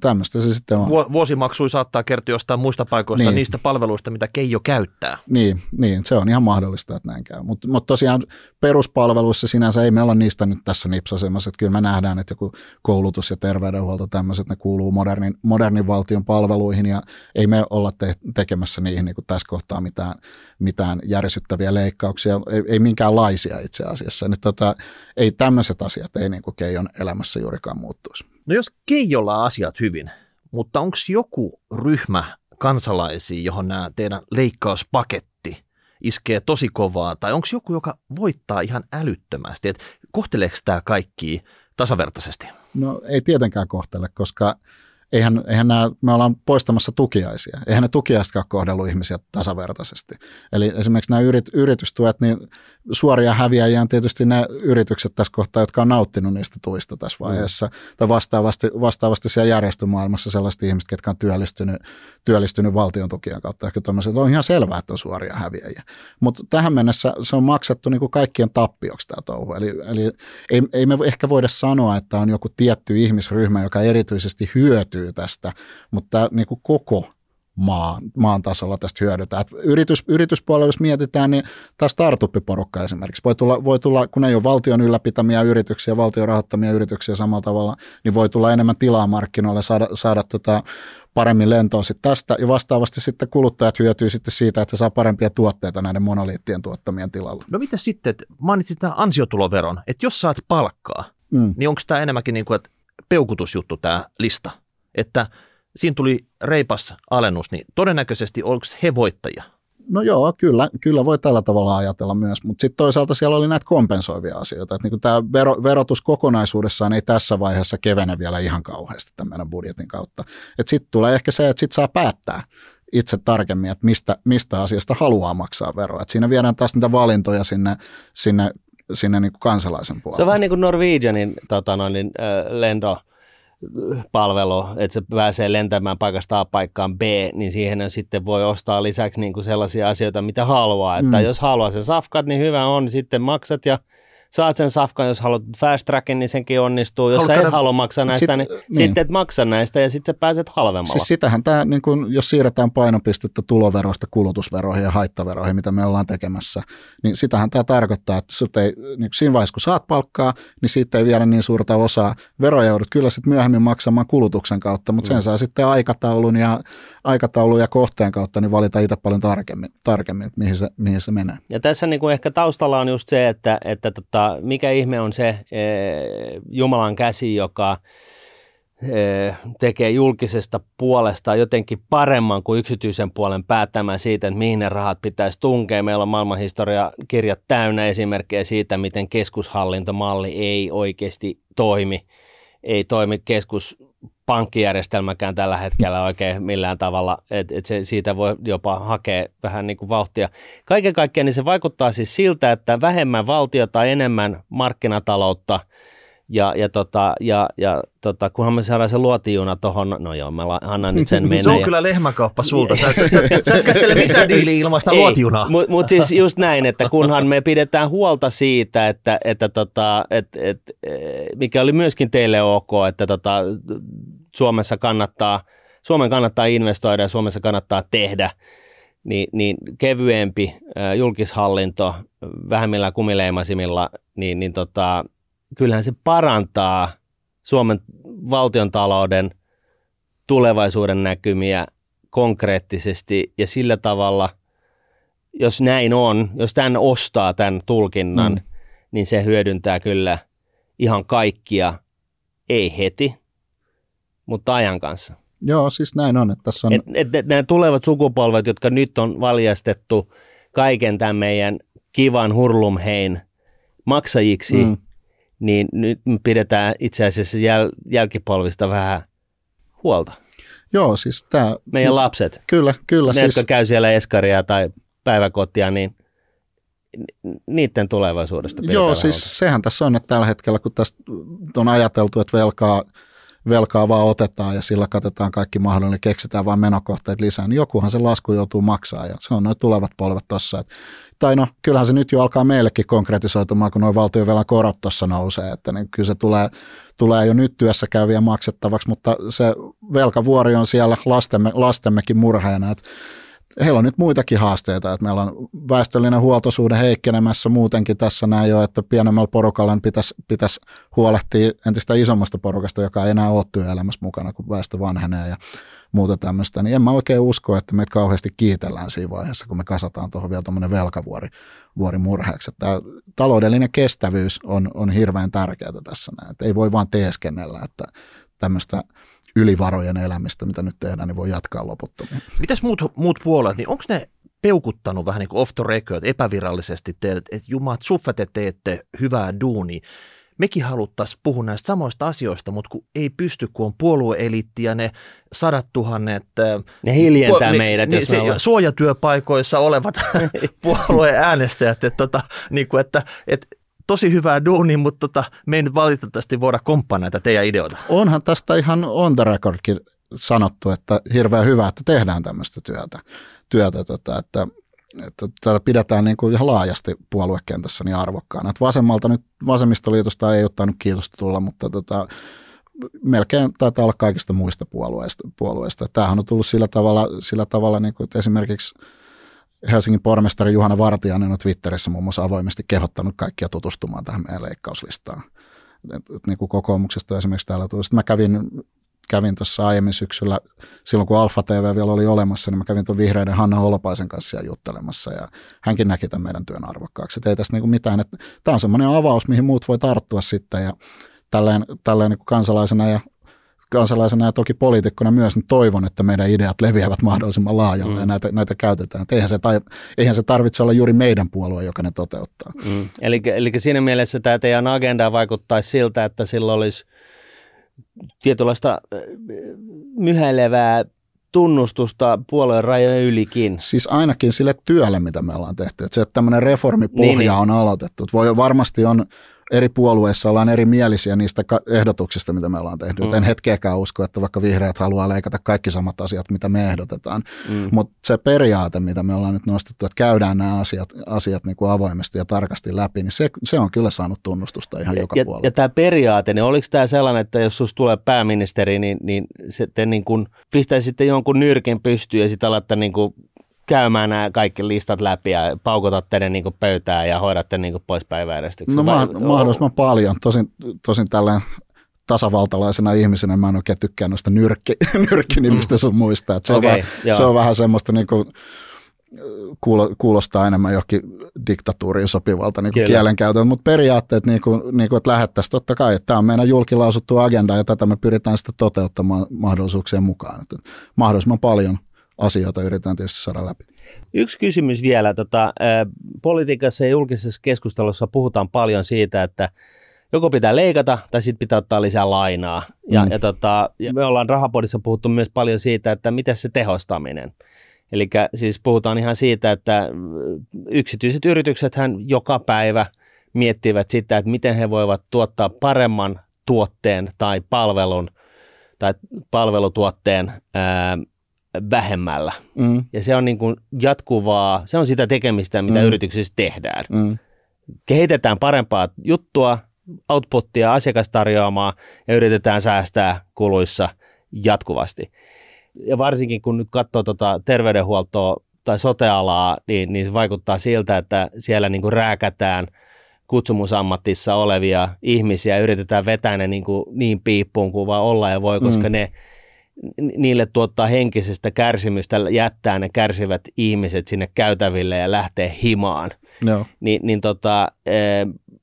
tämmöistä se sitten on. Vuosimaksui saattaa kertyä jostain muista paikoista, niin. niistä palveluista, mitä Keijo käyttää. Niin, niin se on ihan mahdollista, että näin käy, mutta mut tosiaan peruspalveluissa sinänsä ei me olla niistä nyt tässä nipsasemassa, että kyllä me nähdään, että joku koulutus ja terveydenhuolto tämmöiset, ne kuuluu modernin, modernin valtion palveluihin ja ei me olla te- tekemässä niihin niin kuin tässä kohtaa mitään, mitään järsyttäviä leikkauksia, ei, ei minkäänlaisia itse asiassa. Nyt tota, ei tämmöiset asiat ei niin kuin Keijon elämässä juurikaan muuttuisi. No jos Keijolla on asiat hyvin, mutta onko joku ryhmä kansalaisia, johon nämä teidän leikkauspaketti iskee tosi kovaa, tai onko joku, joka voittaa ihan älyttömästi, että kohteleeko tämä kaikki tasavertaisesti? No ei tietenkään kohtele, koska eihän, eihän nämä, me ollaan poistamassa tukiaisia. Eihän ne tukiaisetkaan kohdellut ihmisiä tasavertaisesti. Eli esimerkiksi nämä yrit, yritystuet, niin suoria häviäjiä on tietysti ne yritykset tässä kohtaa, jotka on nauttinut niistä tuista tässä mm. vaiheessa. Mm. Tai vastaavasti, vastaavasti siellä järjestömaailmassa sellaiset ihmiset, jotka on työllistynyt, työllistynyt valtion tukien kautta. Ehkä on ihan selvää, että on suoria häviäjiä. Mutta tähän mennessä se on maksettu niin kuin kaikkien tappioksi tämä touhu. Eli, eli ei, ei me ehkä voida sanoa, että on joku tietty ihmisryhmä, joka erityisesti hyötyy tästä, mutta niin kuin koko maan, maan tasolla tästä hyödytään. Et yritys, yrityspuolella, jos mietitään, niin tämä startup-porukka esimerkiksi voi tulla, voi tulla, kun ei ole valtion ylläpitämiä yrityksiä, valtion rahoittamia yrityksiä samalla tavalla, niin voi tulla enemmän tilaa markkinoille, saada, saada tota paremmin lentoa sitten tästä, ja vastaavasti sitten kuluttajat hyötyy sitten siitä, että saa parempia tuotteita näiden monoliittien tuottamien tilalla. No mitä sitten, että mainitsit tämän ansiotuloveron, että jos saat palkkaa, mm. niin onko tämä enemmänkin niin kuin, että peukutusjuttu tämä lista, että siinä tuli reipas alennus, niin todennäköisesti onko he voittajia? No joo, kyllä, kyllä voi tällä tavalla ajatella myös, mutta sitten toisaalta siellä oli näitä kompensoivia asioita. Että niin tämä vero, verotus kokonaisuudessaan ei tässä vaiheessa kevene vielä ihan kauheasti tämän meidän budjetin kautta. Sitten tulee ehkä se, että sitten saa päättää itse tarkemmin, että mistä, mistä asiasta haluaa maksaa veroa. Et siinä viedään taas niitä valintoja sinne, sinne, sinne niin kuin kansalaisen puolelle. Se on vähän niin kuin Norwegianin tota noin, niin, äh, lento palvelu, että se pääsee lentämään paikasta A paikkaan B, niin siihen sitten voi ostaa lisäksi niin kuin sellaisia asioita, mitä haluaa. Että mm. jos haluaa sen safkat, niin hyvä on, niin sitten maksat ja saat sen safkan, jos haluat fast trackin, niin senkin onnistuu. Jos sä et halua maksaa näistä, sit, niin, niin, sitten et maksa näistä ja sitten sä pääset halvemmalla. Siis sitähän tämä, niin kun, jos siirretään painopistettä tuloveroista kulutusveroihin ja haittaveroihin, mitä me ollaan tekemässä, niin sitähän tämä tarkoittaa, että sut ei, niin siinä vaiheessa kun saat palkkaa, niin siitä ei viedä niin suurta osaa. Veroja joudut kyllä sitten myöhemmin maksamaan kulutuksen kautta, mutta sen mm. saa sitten aikataulun ja, aikataulun ja kohteen kautta niin valita itse paljon tarkemmin, tarkemmin mihin, se, mihin se menee. Ja tässä niin kuin ehkä taustalla on just se, että, että tota, mikä ihme on se e, Jumalan käsi, joka e, tekee julkisesta puolesta jotenkin paremman kuin yksityisen puolen päättämään siitä, että mihin ne rahat pitäisi tunkea. Meillä on maailmanhistoria kirjat täynnä esimerkkejä siitä, miten keskushallintomalli ei oikeasti toimi. Ei toimi keskus pankkijärjestelmäkään tällä hetkellä oikein millään tavalla, että et se, siitä voi jopa hakea vähän niin kuin vauhtia. Kaiken kaikkiaan niin se vaikuttaa siis siltä, että vähemmän valtiota, enemmän markkinataloutta – ja, ja, tota, ja, ja tota, kunhan me saadaan se luotijuna tuohon, no joo, mä annan nyt sen mennä. se on ja... kyllä lehmäkauppa sulta, sä, sä, sä, sä et kättele mitään diiliä ilmaista luotijunaa. Mutta mut siis just näin, että kunhan me pidetään huolta siitä, että, että tota, et, et, mikä oli myöskin teille ok, että tota, Suomessa kannattaa, Suomen kannattaa investoida ja Suomessa kannattaa tehdä, niin, niin kevyempi julkishallinto vähemmillä kumileimasimilla, niin, niin tota, kyllähän se parantaa Suomen valtion talouden tulevaisuuden näkymiä konkreettisesti ja sillä tavalla, jos näin on, jos tämän ostaa tämän tulkinnan, mm. niin se hyödyntää kyllä ihan kaikkia, ei heti, mutta ajan kanssa. Joo, siis näin on. Että tässä on... Et, et, et nämä tulevat sukupolvet, jotka nyt on valjastettu kaiken tämän meidän kivan hurlumhein maksajiksi, mm niin nyt me pidetään itse asiassa jäl, jälkipolvista vähän huolta. Joo, siis tämä... Meidän lapset. Kyllä, kyllä. Ne, siis... jotka käy siellä eskaria tai päiväkotia, niin niiden tulevaisuudesta Joo, siis huolta. sehän tässä on, että tällä hetkellä, kun tästä on ajateltu, että velkaa, velkaa vaan otetaan ja sillä katetaan kaikki mahdollinen, keksitään vain menokohteet lisää, niin jokuhan se lasku joutuu maksaa ja se on noin tulevat polvet tuossa tai no kyllähän se nyt jo alkaa meillekin konkretisoitumaan, kun nuo valtionvelan korot tuossa nousee, että niin kyllä se tulee, tulee jo nyt työssä käyviä maksettavaksi, mutta se velkavuori on siellä lastemme, lastemmekin murheena, että heillä on nyt muitakin haasteita, että meillä on väestöllinen huoltosuhde heikkenemässä muutenkin tässä näin jo, että pienemmällä porukalla pitäisi, pitäisi huolehtia entistä isommasta porukasta, joka ei enää ole työelämässä mukana, kun väestö vanhenee ja muuta tämmöistä, niin en mä oikein usko, että meitä kauheasti kiitellään siinä vaiheessa, kun me kasataan tuohon vielä tuommoinen velkavuori vuori murheeksi. Tämä taloudellinen kestävyys on, on hirveän tärkeää tässä näin. Että ei voi vaan teeskennellä, että tämmöistä ylivarojen elämistä, mitä nyt tehdään, niin voi jatkaa loputtomiin. Mitäs muut, muut puolet, niin onko ne peukuttanut vähän niin kuin off the record epävirallisesti teille, että jumat, suffet, te teette hyvää duunia. mekin haluttaisiin puhua näistä samoista asioista, mutta kun ei pysty, kun on puolueeliitti ja ne sadat tuhannet ne hiljentää puol- meidät, niin, jos se, me suojatyöpaikoissa olevat puolueen äänestäjät, että, tota, niin kuin, että, että tosi hyvää duunia, mutta tota, me ei nyt valitettavasti voida komppaa näitä teidän ideoita. Onhan tästä ihan on the recordkin sanottu, että hirveän hyvä, että tehdään tämmöistä työtä, työtä tota, että, että tätä pidetään niin kuin ihan laajasti puoluekentässä niin arvokkaana. Että vasemmalta nyt, vasemmistoliitosta ei ottanut kiitosta tulla, mutta tota, melkein taitaa olla kaikista muista puolueista. puolueista. Tämähän on tullut sillä tavalla, sillä tavalla niin kuin, että esimerkiksi Helsingin pormestari Juhana Vartiainen on Twitterissä muun muassa avoimesti kehottanut kaikkia tutustumaan tähän meidän leikkauslistaan. Niin kuin kokoomuksesta esimerkiksi täällä tuli. Sitten mä kävin, kävin tuossa aiemmin syksyllä, silloin kun Alfa TV vielä oli olemassa, niin mä kävin tuon vihreiden Hanna Holopaisen kanssa siellä juttelemassa ja hänkin näki tämän meidän työn arvokkaaksi. Et ei tässä niin kuin mitään, että tämä on semmoinen avaus, mihin muut voi tarttua sitten ja tälleen, tälleen niin kuin kansalaisena ja kansalaisena ja toki poliitikkona myös, niin toivon, että meidän ideat leviävät mahdollisimman laajalle mm. ja näitä, näitä käytetään. Et eihän, se, tai, eihän se tarvitse olla juuri meidän puolue, joka ne toteuttaa. Mm. Eli, eli siinä mielessä tämä teidän agenda vaikuttaisi siltä, että sillä olisi tietynlaista äh, myhäilevää tunnustusta puolueen rajojen ylikin. Siis ainakin sille työlle, mitä me ollaan tehty. Että se, että tämmöinen reformipohja niin, niin. on aloitettu. Voi, varmasti on eri puolueissa ollaan erimielisiä niistä ehdotuksista, mitä me ollaan tehty. Mm. En hetkeäkään usko, että vaikka vihreät haluaa leikata kaikki samat asiat, mitä me ehdotetaan. Mm. Mutta se periaate, mitä me ollaan nyt nostettu, että käydään nämä asiat, asiat niin kuin avoimesti ja tarkasti läpi, niin se, se on kyllä saanut tunnustusta ihan ja, joka ja, puolella. Ja tämä periaate, niin oliko tämä sellainen, että jos sinusta tulee pääministeri, niin, niin se te niin kuin pistäisitte jonkun nyrkin pystyyn ja sitten alatte niin kuin käymään nämä kaikki listat läpi ja paukutatte ne niin pöytään ja hoidatte niin pois päiväjärjestyksen? No Vai, mahdollisimman paljon. Tosin, tosin tällainen tasavaltalaisena ihmisenä mä en oikein tykkää noista nyrkki, nyrkkinimistä mm. sun muista. Että se, okay, on vähän, se on vähän semmoista niin kuin, kuulostaa enemmän johonkin diktatuuriin sopivalta niin kielenkäytön, mutta periaatteet, niin kuin, niin kuin, että lähettäisiin totta kai, että tämä on meidän julkilausuttu agenda ja tätä me pyritään sitä toteuttamaan mahdollisuuksien mukaan. Että mahdollisimman paljon asioita yritetään tietysti saada läpi. Yksi kysymys vielä. Tota, politiikassa ja julkisessa keskustelussa puhutaan paljon siitä, että joko pitää leikata tai sitten pitää ottaa lisää lainaa. Ja, mm. ja, tota, ja me ollaan Rahapodissa puhuttu myös paljon siitä, että miten se tehostaminen. Eli siis puhutaan ihan siitä, että yksityiset yritykset hän joka päivä miettivät sitä, että miten he voivat tuottaa paremman tuotteen tai palvelun tai palvelutuotteen ää, vähemmällä. Mm. Ja se on niin kuin jatkuvaa, se on sitä tekemistä, mitä mm. yrityksissä tehdään. Mm. Kehitetään parempaa juttua, outputtia, asiakastarjoamaa ja yritetään säästää kuluissa jatkuvasti. Ja varsinkin kun nyt katsoo tuota terveydenhuoltoa tai sotealaa, niin, niin se vaikuttaa siltä, että siellä niin kuin rääkätään kutsumusammatissa olevia ihmisiä ja yritetään vetää ne niin, kuin niin piippuun kuin vaan olla ja voi, koska mm. ne niille tuottaa henkisestä kärsimystä jättää ne kärsivät ihmiset sinne käytäville ja lähtee himaan. No. Ni, niin, tota, e,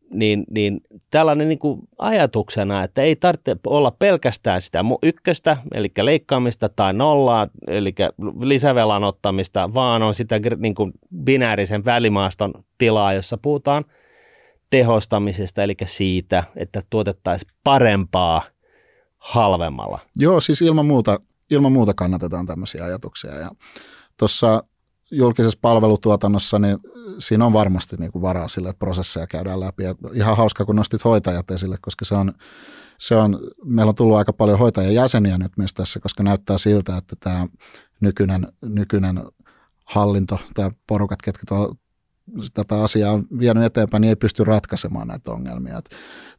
niin, niin tällainen niin kuin ajatuksena, että ei tarvitse olla pelkästään sitä ykköstä, eli leikkaamista tai nollaa, eli lisävelan ottamista, vaan on sitä niin kuin binäärisen välimaaston tilaa, jossa puhutaan tehostamisesta, eli siitä, että tuotettaisiin parempaa – halvemmalla. Joo, siis ilman muuta, ilman muuta kannatetaan tämmöisiä ajatuksia. Ja tuossa julkisessa palvelutuotannossa, niin siinä on varmasti niin kuin varaa sille, että prosesseja käydään läpi. Ja ihan hauska, kun nostit hoitajat esille, koska se on, se on, meillä on tullut aika paljon hoitajajäseniä nyt myös tässä, koska näyttää siltä, että tämä nykyinen, nykyinen hallinto, tämä porukat, ketkä tuolla tätä asiaa on vienyt eteenpäin, niin ei pysty ratkaisemaan näitä ongelmia.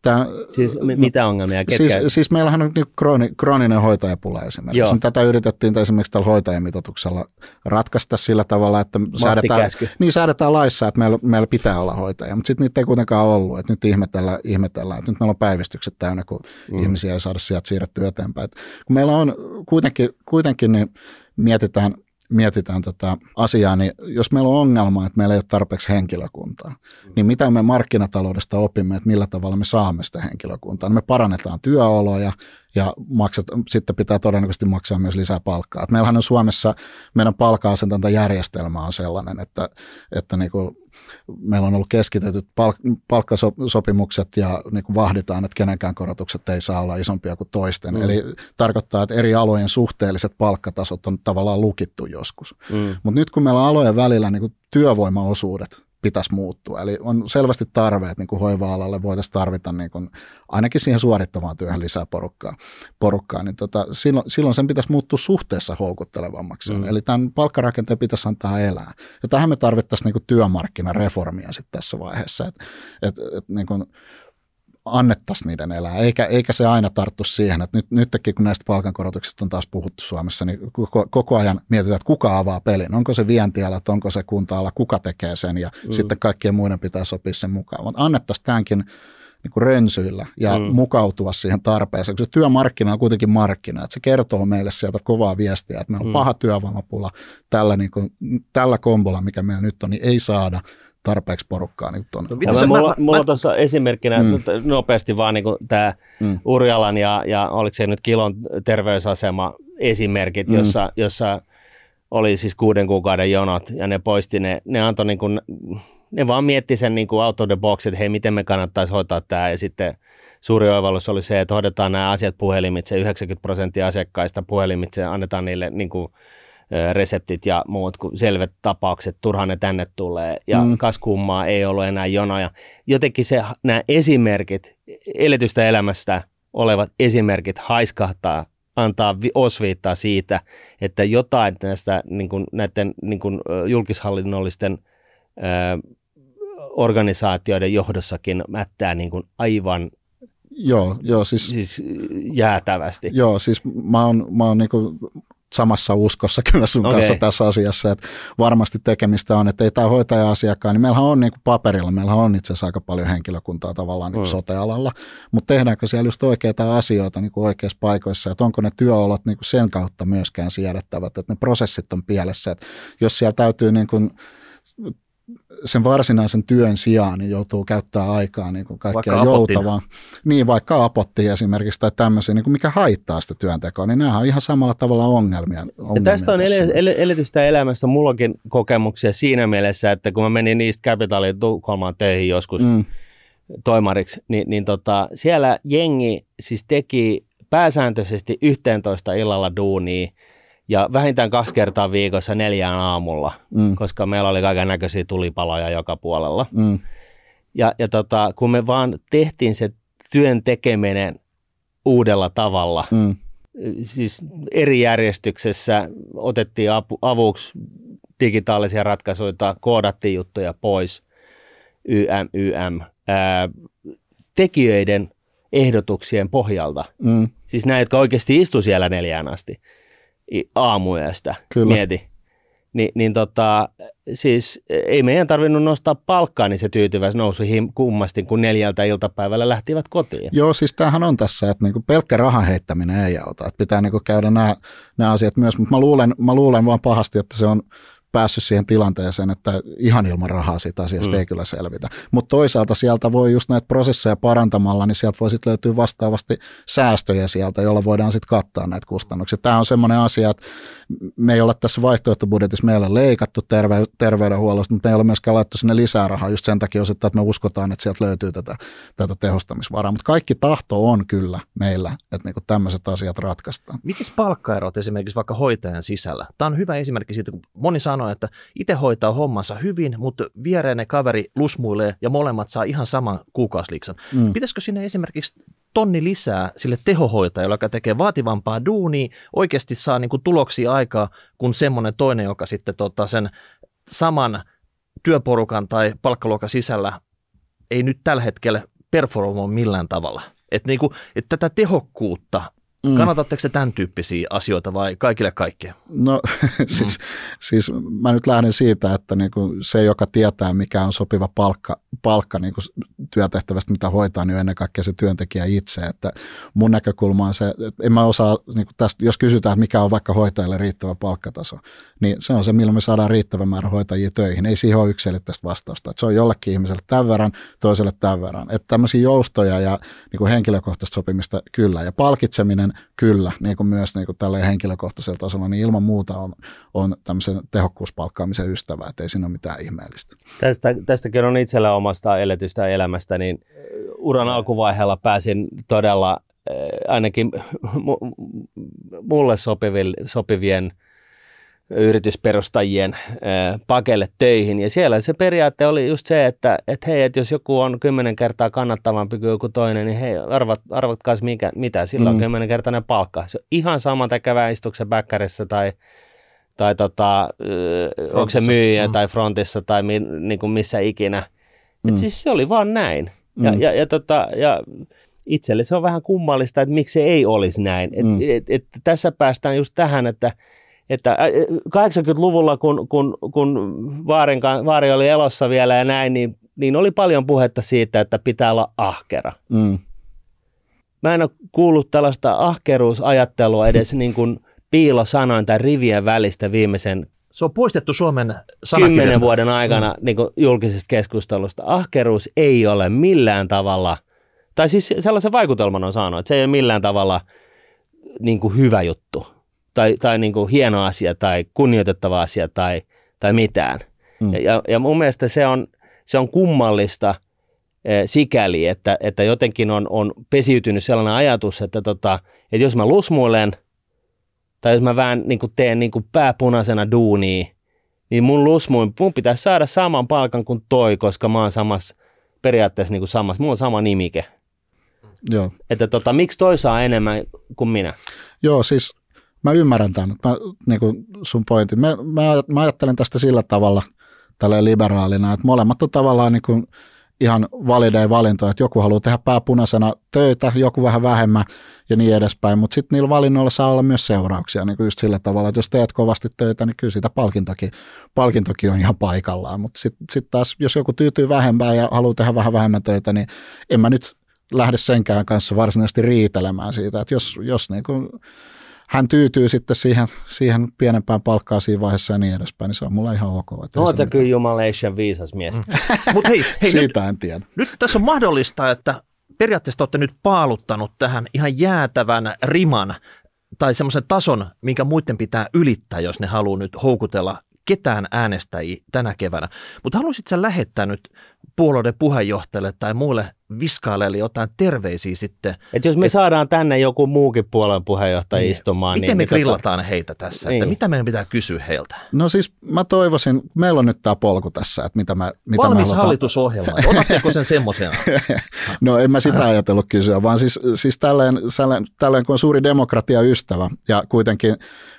Tämä, siis m- mitä ongelmia? Ketkä? Siis, siis meillähän on nyt krooni, krooninen hoitajapula esimerkiksi. Joo. Tätä yritettiin esimerkiksi tällä hoitajamitoituksella ratkaista sillä tavalla, että säädetään, niin säädetään laissa, että meillä, meillä pitää olla hoitajia, mutta sitten niitä ei kuitenkaan ollut. Että nyt ihmetellään, ihmetellään, että nyt meillä on päivystykset täynnä, kun mm. ihmisiä ei saada sieltä siirrettyä eteenpäin. Et kun meillä on kuitenkin, kuitenkin niin mietitään – mietitään tätä asiaa, niin jos meillä on ongelma, että meillä ei ole tarpeeksi henkilökuntaa, niin mitä me markkinataloudesta opimme, että millä tavalla me saamme sitä henkilökuntaa? me parannetaan työoloja ja maksat, sitten pitää todennäköisesti maksaa myös lisää palkkaa. Et meillähän on Suomessa, meidän palkka järjestelmä on sellainen, että, että niin kuin meillä on ollut keskitetyt palk- palkkasopimukset ja niin kuin vahditaan, että kenenkään korotukset ei saa olla isompia kuin toisten. Mm. Eli tarkoittaa, että eri alojen suhteelliset palkkatasot on tavallaan lukittu joskus. Mm. Mutta nyt kun meillä on alojen välillä niin kuin työvoimaosuudet pitäisi muuttua. Eli on selvästi tarve, että niin kuin hoiva-alalle voitaisiin tarvita niin kuin ainakin siihen suorittavaan työhön lisää porukkaa, porukkaa niin tota, silloin, silloin sen pitäisi muuttua suhteessa houkuttelevammaksi. Mm. Eli tämän palkkarakenteen pitäisi antaa elää. Ja tähän me tarvittaisiin niin kuin työmarkkinareformia sitten tässä vaiheessa, että et, et, niin kuin annettaisiin niiden elää, eikä, eikä se aina tarttu siihen, että nyt, nytkin kun näistä palkankorotuksista on taas puhuttu Suomessa, niin koko, koko ajan mietitään, että kuka avaa pelin, onko se vientiala, onko se kunta-ala, kuka tekee sen ja mm. sitten kaikkien muiden pitää sopia sen mukaan. Mutta annettaisiin tämänkin niin kuin rönsyillä ja mm. mukautua siihen tarpeeseen, koska se työmarkkina on kuitenkin markkina, että se kertoo meille sieltä kovaa viestiä, että meillä on mm. paha työvoimapula tällä, niin kuin, tällä kombolla, mikä meillä nyt on, niin ei saada tarpeeksi porukkaa. Niin tuonne. No, mulla, mä, mulla on tuossa esimerkkinä mm. nopeasti vaan niin tämä mm. Urjalan ja, ja oliko se nyt Kilon terveysasema esimerkit, mm. jossa, jossa oli siis kuuden kuukauden jonot ja ne poisti ne, ne antoi niin kuin, ne vaan mietti sen niin kuin out of the box, että hei miten me kannattaisi hoitaa tämä ja sitten suuri oivallus oli se, että hoidetaan nämä asiat puhelimitse, 90 prosenttia asiakkaista puhelimitse annetaan niille niin kuin, reseptit ja muut kuin selvät tapaukset, turhaan ne tänne tulee ja mm. kas kummaa ei ollut enää jonoja. Jotenkin se, nämä esimerkit, eletystä elämästä olevat esimerkit haiskahtaa, antaa osviittaa siitä, että jotain näistä niin kuin, näiden niin kuin, julkishallinnollisten ö, organisaatioiden johdossakin mättää niin kuin aivan Joo, joo siis, siis jäätävästi. Joo, siis mä oon, mä oon niin kuin samassa uskossa kyllä sun okay. kanssa tässä asiassa, että varmasti tekemistä on, että ei tämä hoitaja-asiakkaan, niin meillähän on niin kuin paperilla, meillähän on itse asiassa aika paljon henkilökuntaa tavallaan niin mm. sote-alalla, mutta tehdäänkö siellä just oikeita asioita niin kuin oikeissa paikoissa, että onko ne työolot niin kuin sen kautta myöskään siedettävät, että ne prosessit on pielessä, että jos siellä täytyy niin kuin sen varsinaisen työn sijaan niin joutuu käyttämään aikaa niin kuin kaikkea joutavaa. Niin, vaikka apotti esimerkiksi tai tämmöisiä, niin kuin mikä haittaa sitä työntekoa, niin nämä on ihan samalla tavalla ongelmia. ongelmia ja tästä on el- el- eletystä elämässä mullakin kokemuksia siinä mielessä, että kun mä menin niistä Capitalin Tukholmaan töihin joskus mm. toimariksi, niin, niin tota, siellä jengi siis teki pääsääntöisesti 11 illalla duunia, ja vähintään kaksi kertaa viikossa neljään aamulla, mm. koska meillä oli kaiken näköisiä tulipaloja joka puolella. Mm. Ja, ja tota, kun me vaan tehtiin se työn tekeminen uudella tavalla, mm. siis eri järjestyksessä otettiin apu, avuksi digitaalisia ratkaisuja, koodattiin juttuja pois, YM, YM, ää, tekijöiden ehdotuksien pohjalta. Mm. Siis näitä, jotka oikeasti istu siellä neljään asti aamuyöstä, Kyllä. mieti. Ni, niin tota, siis ei meidän tarvinnut nostaa palkkaa, niin se tyytyväis nousi kummasti, kun neljältä iltapäivällä lähtivät kotiin. Joo, siis tämähän on tässä, että niinku pelkkä rahan heittäminen ei auta. Että pitää niinku käydä nämä asiat myös, mutta mä luulen, mä luulen vaan pahasti, että se on päässyt siihen tilanteeseen, että ihan ilman rahaa siitä asiasta mm. ei kyllä selvitä. Mutta toisaalta sieltä voi just näitä prosesseja parantamalla, niin sieltä voi sitten löytyä vastaavasti säästöjä sieltä, jolla voidaan sitten kattaa näitä kustannuksia. Tämä on semmoinen asia, että me ei ole tässä vaihtoehtobudjetissa meillä leikattu terve, terveydenhuollosta, mutta me ei ole myöskään laittu sinne lisää rahaa just sen takia osittain, että me uskotaan, että sieltä löytyy tätä, tätä tehostamisvaraa. Mutta kaikki tahto on kyllä meillä, että niinku tämmöiset asiat ratkaistaan. Miten palkkaerot esimerkiksi vaikka hoitajan sisällä? Tämä on hyvä esimerkki siitä, kun moni sanoo, että itse hoitaa hommansa hyvin, mutta viereinen kaveri lusmuilee ja molemmat saa ihan saman kuukausiliksan. Mm. Pitäisikö sinne esimerkiksi tonni lisää sille tehohoitajalle, joka tekee vaativampaa duunia, oikeasti saa niin kuin tuloksia aikaa, kuin semmoinen toinen, joka sitten tota sen saman työporukan tai palkkaluokan sisällä ei nyt tällä hetkellä performoi millään tavalla. Että niin kuin, että tätä tehokkuutta Mm. Kannatatteko se tämän tyyppisiä asioita vai kaikille kaikkea? No siis, mm. siis mä nyt lähden siitä, että niin kuin se, joka tietää, mikä on sopiva palkka, palkka niin kuin työtehtävästä, mitä hoitaa, niin on ennen kaikkea se työntekijä itse. Että mun näkökulma on se, että en mä osaa, niin kuin tästä, jos kysytään, että mikä on vaikka hoitajalle riittävä palkkataso, niin se on se, millä me saadaan riittävä määrä hoitajia töihin. Ei siihen ole yksilöllistä vastausta. Että se on jollekin ihmiselle tämän verran, toiselle tämän verran. Että tämmöisiä joustoja ja niin kuin henkilökohtaista sopimista kyllä. Ja palkitseminen kyllä, niin kuin myös niin kuin tällä henkilökohtaisella tasolla, niin ilman muuta on, on tämmöisen tehokkuuspalkkaamisen ystävä, että ei siinä ole mitään ihmeellistä. Tästä, tästäkin on itsellä omasta eletystä elämästä, niin uran alkuvaiheella pääsin todella ainakin mulle sopivien yritysperustajien pakelle töihin. Ja siellä se periaate oli just se, että, että hei, että jos joku on kymmenen kertaa kannattavampi kuin joku toinen, niin hei, arvat, arvatkaas mikä, mitä, sillä on mm. kymmenenkertainen palkka. Se on ihan sama tekevä istuksen bäkkärissä tai, tai tota, frontissa. onko se myyjä mm. tai frontissa tai mi, niin kuin missä ikinä. Mm. Et siis se oli vaan näin. Ja, mm. ja, ja, tota, ja itselle se on vähän kummallista, että miksi se ei olisi näin. Et, mm. et, et, tässä päästään just tähän, että että 80-luvulla, kun, kun, kun Vaarin, Vaari oli elossa vielä ja näin, niin, niin oli paljon puhetta siitä, että pitää olla ahkera. Mm. Mä en ole kuullut tällaista ahkeruusajattelua edes niin kuin piilosanoin tai rivien välistä viimeisen se on poistettu Suomen kymmenen vuoden aikana mm. niin julkisesta keskustelusta. Ahkeruus ei ole millään tavalla, tai siis sellaisen vaikutelman on saanut, että se ei ole millään tavalla niin kuin hyvä juttu tai, tai niin kuin hieno asia tai kunnioitettava asia tai, tai mitään. Mm. Ja, ja mun mielestä se on, se on kummallista e, sikäli, että, että jotenkin on, on pesiytynyt sellainen ajatus, että, tota, että jos mä lusmuilen tai jos mä vähän niin kuin teen niin kuin pääpunaisena duunia, niin mun lusmuin, mun pitäisi saada saman palkan kuin toi, koska mä oon samassa, periaatteessa niin kuin samassa, mulla on sama nimike. Joo. Että tota, miksi toi saa enemmän kuin minä? Joo, siis mä ymmärrän tämän, mä, niin kuin sun pointin. Mä, mä, mä ajattelen tästä sillä tavalla tällä liberaalina, että molemmat on tavallaan niin kuin ihan valideja valintoja, että joku haluaa tehdä pääpunaisena töitä, joku vähän vähemmän ja niin edespäin, mutta sitten niillä valinnoilla saa olla myös seurauksia niin kuin just sillä tavalla, että jos teet kovasti töitä, niin kyllä sitä palkintokin, palkintokin on ihan paikallaan, mutta sitten sit taas jos joku tyytyy vähempään ja haluaa tehdä vähän vähemmän töitä, niin en mä nyt lähde senkään kanssa varsinaisesti riitelemään siitä, että jos, jos niin kuin hän tyytyy sitten siihen, siihen pienempään palkkaan siinä vaiheessa ja niin edespäin, niin se on mulla ihan ok. Oletko sä kyllä jumalation viisas mies? Mm. Mut hei, hei Siitä nyt, en tiedä. Nyt tässä on mahdollista, että periaatteessa olette nyt paaluttanut tähän ihan jäätävän riman tai semmoisen tason, minkä muiden pitää ylittää, jos ne haluaa nyt houkutella ketään äänestäjiä tänä keväänä. Mutta haluaisit sä lähettää nyt puolueiden puheenjohtajalle tai muille viskaille jotain terveisiä sitten. Et jos me et, saadaan tänne joku muukin puolueen puheenjohtaja niin, istumaan. Miten niin, me niin tota- grillataan tota... heitä tässä? Niin. Että mitä meidän pitää kysyä heiltä? No siis mä toivoisin, meillä on nyt tämä polku tässä, että mitä mä mitä Valmis mä halutaan... hallitusohjelma. Otatteko sen semmoisena? no en mä sitä ajatellut kysyä, vaan siis, siis tälleen, tälleen, kun on suuri demokratia-ystävä ja kuitenkin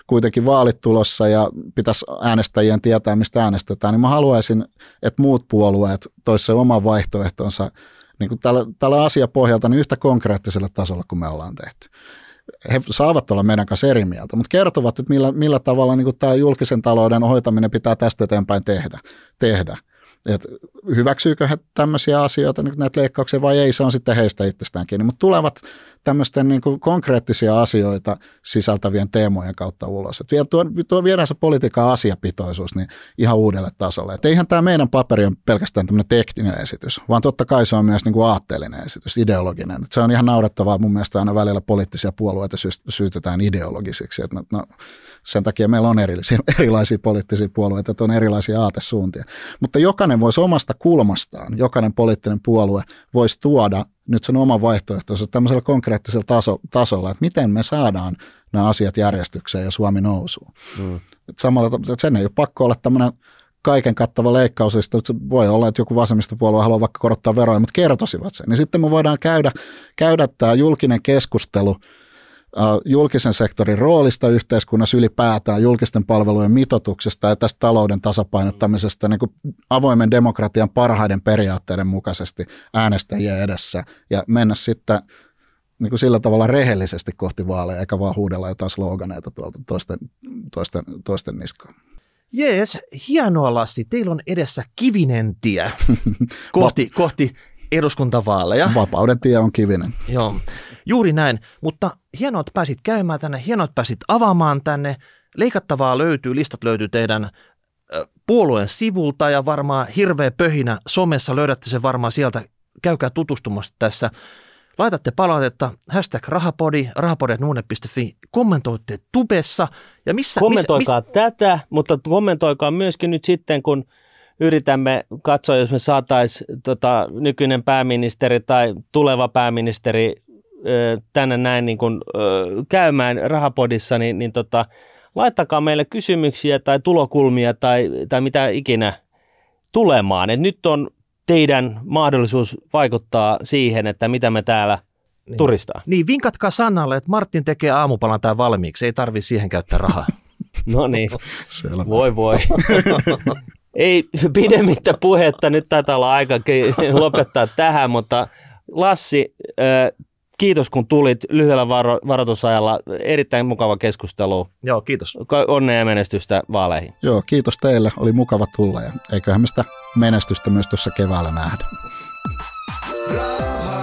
kuitenkin vaalit tulossa ja pitäisi äänestäjien tietää, mistä äänestetään, niin mä haluaisin, että muut puolueet toisivat oman vaihtoehtonsa niin kuin tällä, tällä asiapohjalta niin yhtä konkreettisella tasolla kuin me ollaan tehty. He saavat olla meidän kanssa eri mieltä, mutta kertovat, että millä, millä tavalla niin kuin tämä julkisen talouden hoitaminen pitää tästä eteenpäin tehdä. tehdä että hyväksyykö he tämmöisiä asioita, niin näitä leikkauksia vai ei, se on sitten heistä itsestään kiinni, mutta tulevat tämmöisten niin kuin konkreettisia asioita sisältävien teemojen kautta ulos. Että tuo, tuo, viedään se politiikan asiapitoisuus niin ihan uudelle tasolle. Että eihän tämä meidän paperi on pelkästään tämmöinen tekninen esitys, vaan totta kai se on myös niin kuin aatteellinen esitys, ideologinen. Että se on ihan naurettavaa mun mielestä aina välillä poliittisia puolueita syytetään ideologisiksi. Että no, no, sen takia meillä on erilaisia, erilaisia poliittisia puolueita, että on erilaisia aatesuuntia. Mutta jokainen voisi omasta kulmastaan, jokainen poliittinen puolue voisi tuoda nyt sen oman vaihtoehtonsa tämmöisellä konkreettisella taso, tasolla, että miten me saadaan nämä asiat järjestykseen ja Suomi nousuun. Mm. Et samalla, että sen ei ole pakko olla tämmöinen kaiken kattava leikkaus, että se voi olla, että joku vasemmistopuolue haluaa vaikka korottaa veroja, mutta kertoisivat sen. Niin sitten me voidaan käydä, käydä tämä julkinen keskustelu – julkisen sektorin roolista yhteiskunnassa ylipäätään, julkisten palvelujen mitotuksesta ja tästä talouden tasapainottamisesta niin kuin avoimen demokratian parhaiden periaatteiden mukaisesti äänestäjien edessä ja mennä sitten niin kuin sillä tavalla rehellisesti kohti vaaleja, eikä vaan huudella jotain sloganeita tuolta toisten, toisten, toisten niskaan. Jees, hienoa Lassi. Teillä on edessä kivinen tie kohti, kohti eduskuntavaaleja. Vapauden tie on kivinen. Joo, juuri näin. Mutta hienoa, että pääsit käymään tänne, hienoa, että pääsit avaamaan tänne. Leikattavaa löytyy, listat löytyy teidän puolueen sivulta ja varmaan hirveä pöhinä somessa löydätte sen varmaan sieltä. Käykää tutustumassa tässä. laitatte palautetta, hashtag rahapodi, rahapodi.nuune.fi, kommentoitte tubessa ja missä... Kommentoikaa missä, missä... tätä, mutta kommentoikaa myöskin nyt sitten, kun yritämme katsoa, jos me saataisiin tota, nykyinen pääministeri tai tuleva pääministeri ö, tänne näin niin kuin, ö, käymään rahapodissa, niin, niin tota, laittakaa meille kysymyksiä tai tulokulmia tai, tai mitä ikinä tulemaan. Et nyt on teidän mahdollisuus vaikuttaa siihen, että mitä me täällä niin. turistaa. Niin, vinkatkaa Sannalle, että Martin tekee aamupalan tai valmiiksi, ei tarvi siihen käyttää rahaa. No niin, voi voi. Ei pidemmittä puhetta, nyt taitaa olla aika lopettaa tähän, mutta Lassi, kiitos kun tulit lyhyellä varo- varoitusajalla. Erittäin mukava keskustelu. Joo, kiitos. Onnea ja menestystä vaaleihin. Joo, kiitos teille. Oli mukava tulla ja eiköhän me sitä menestystä myös tuossa keväällä nähdä. Raha.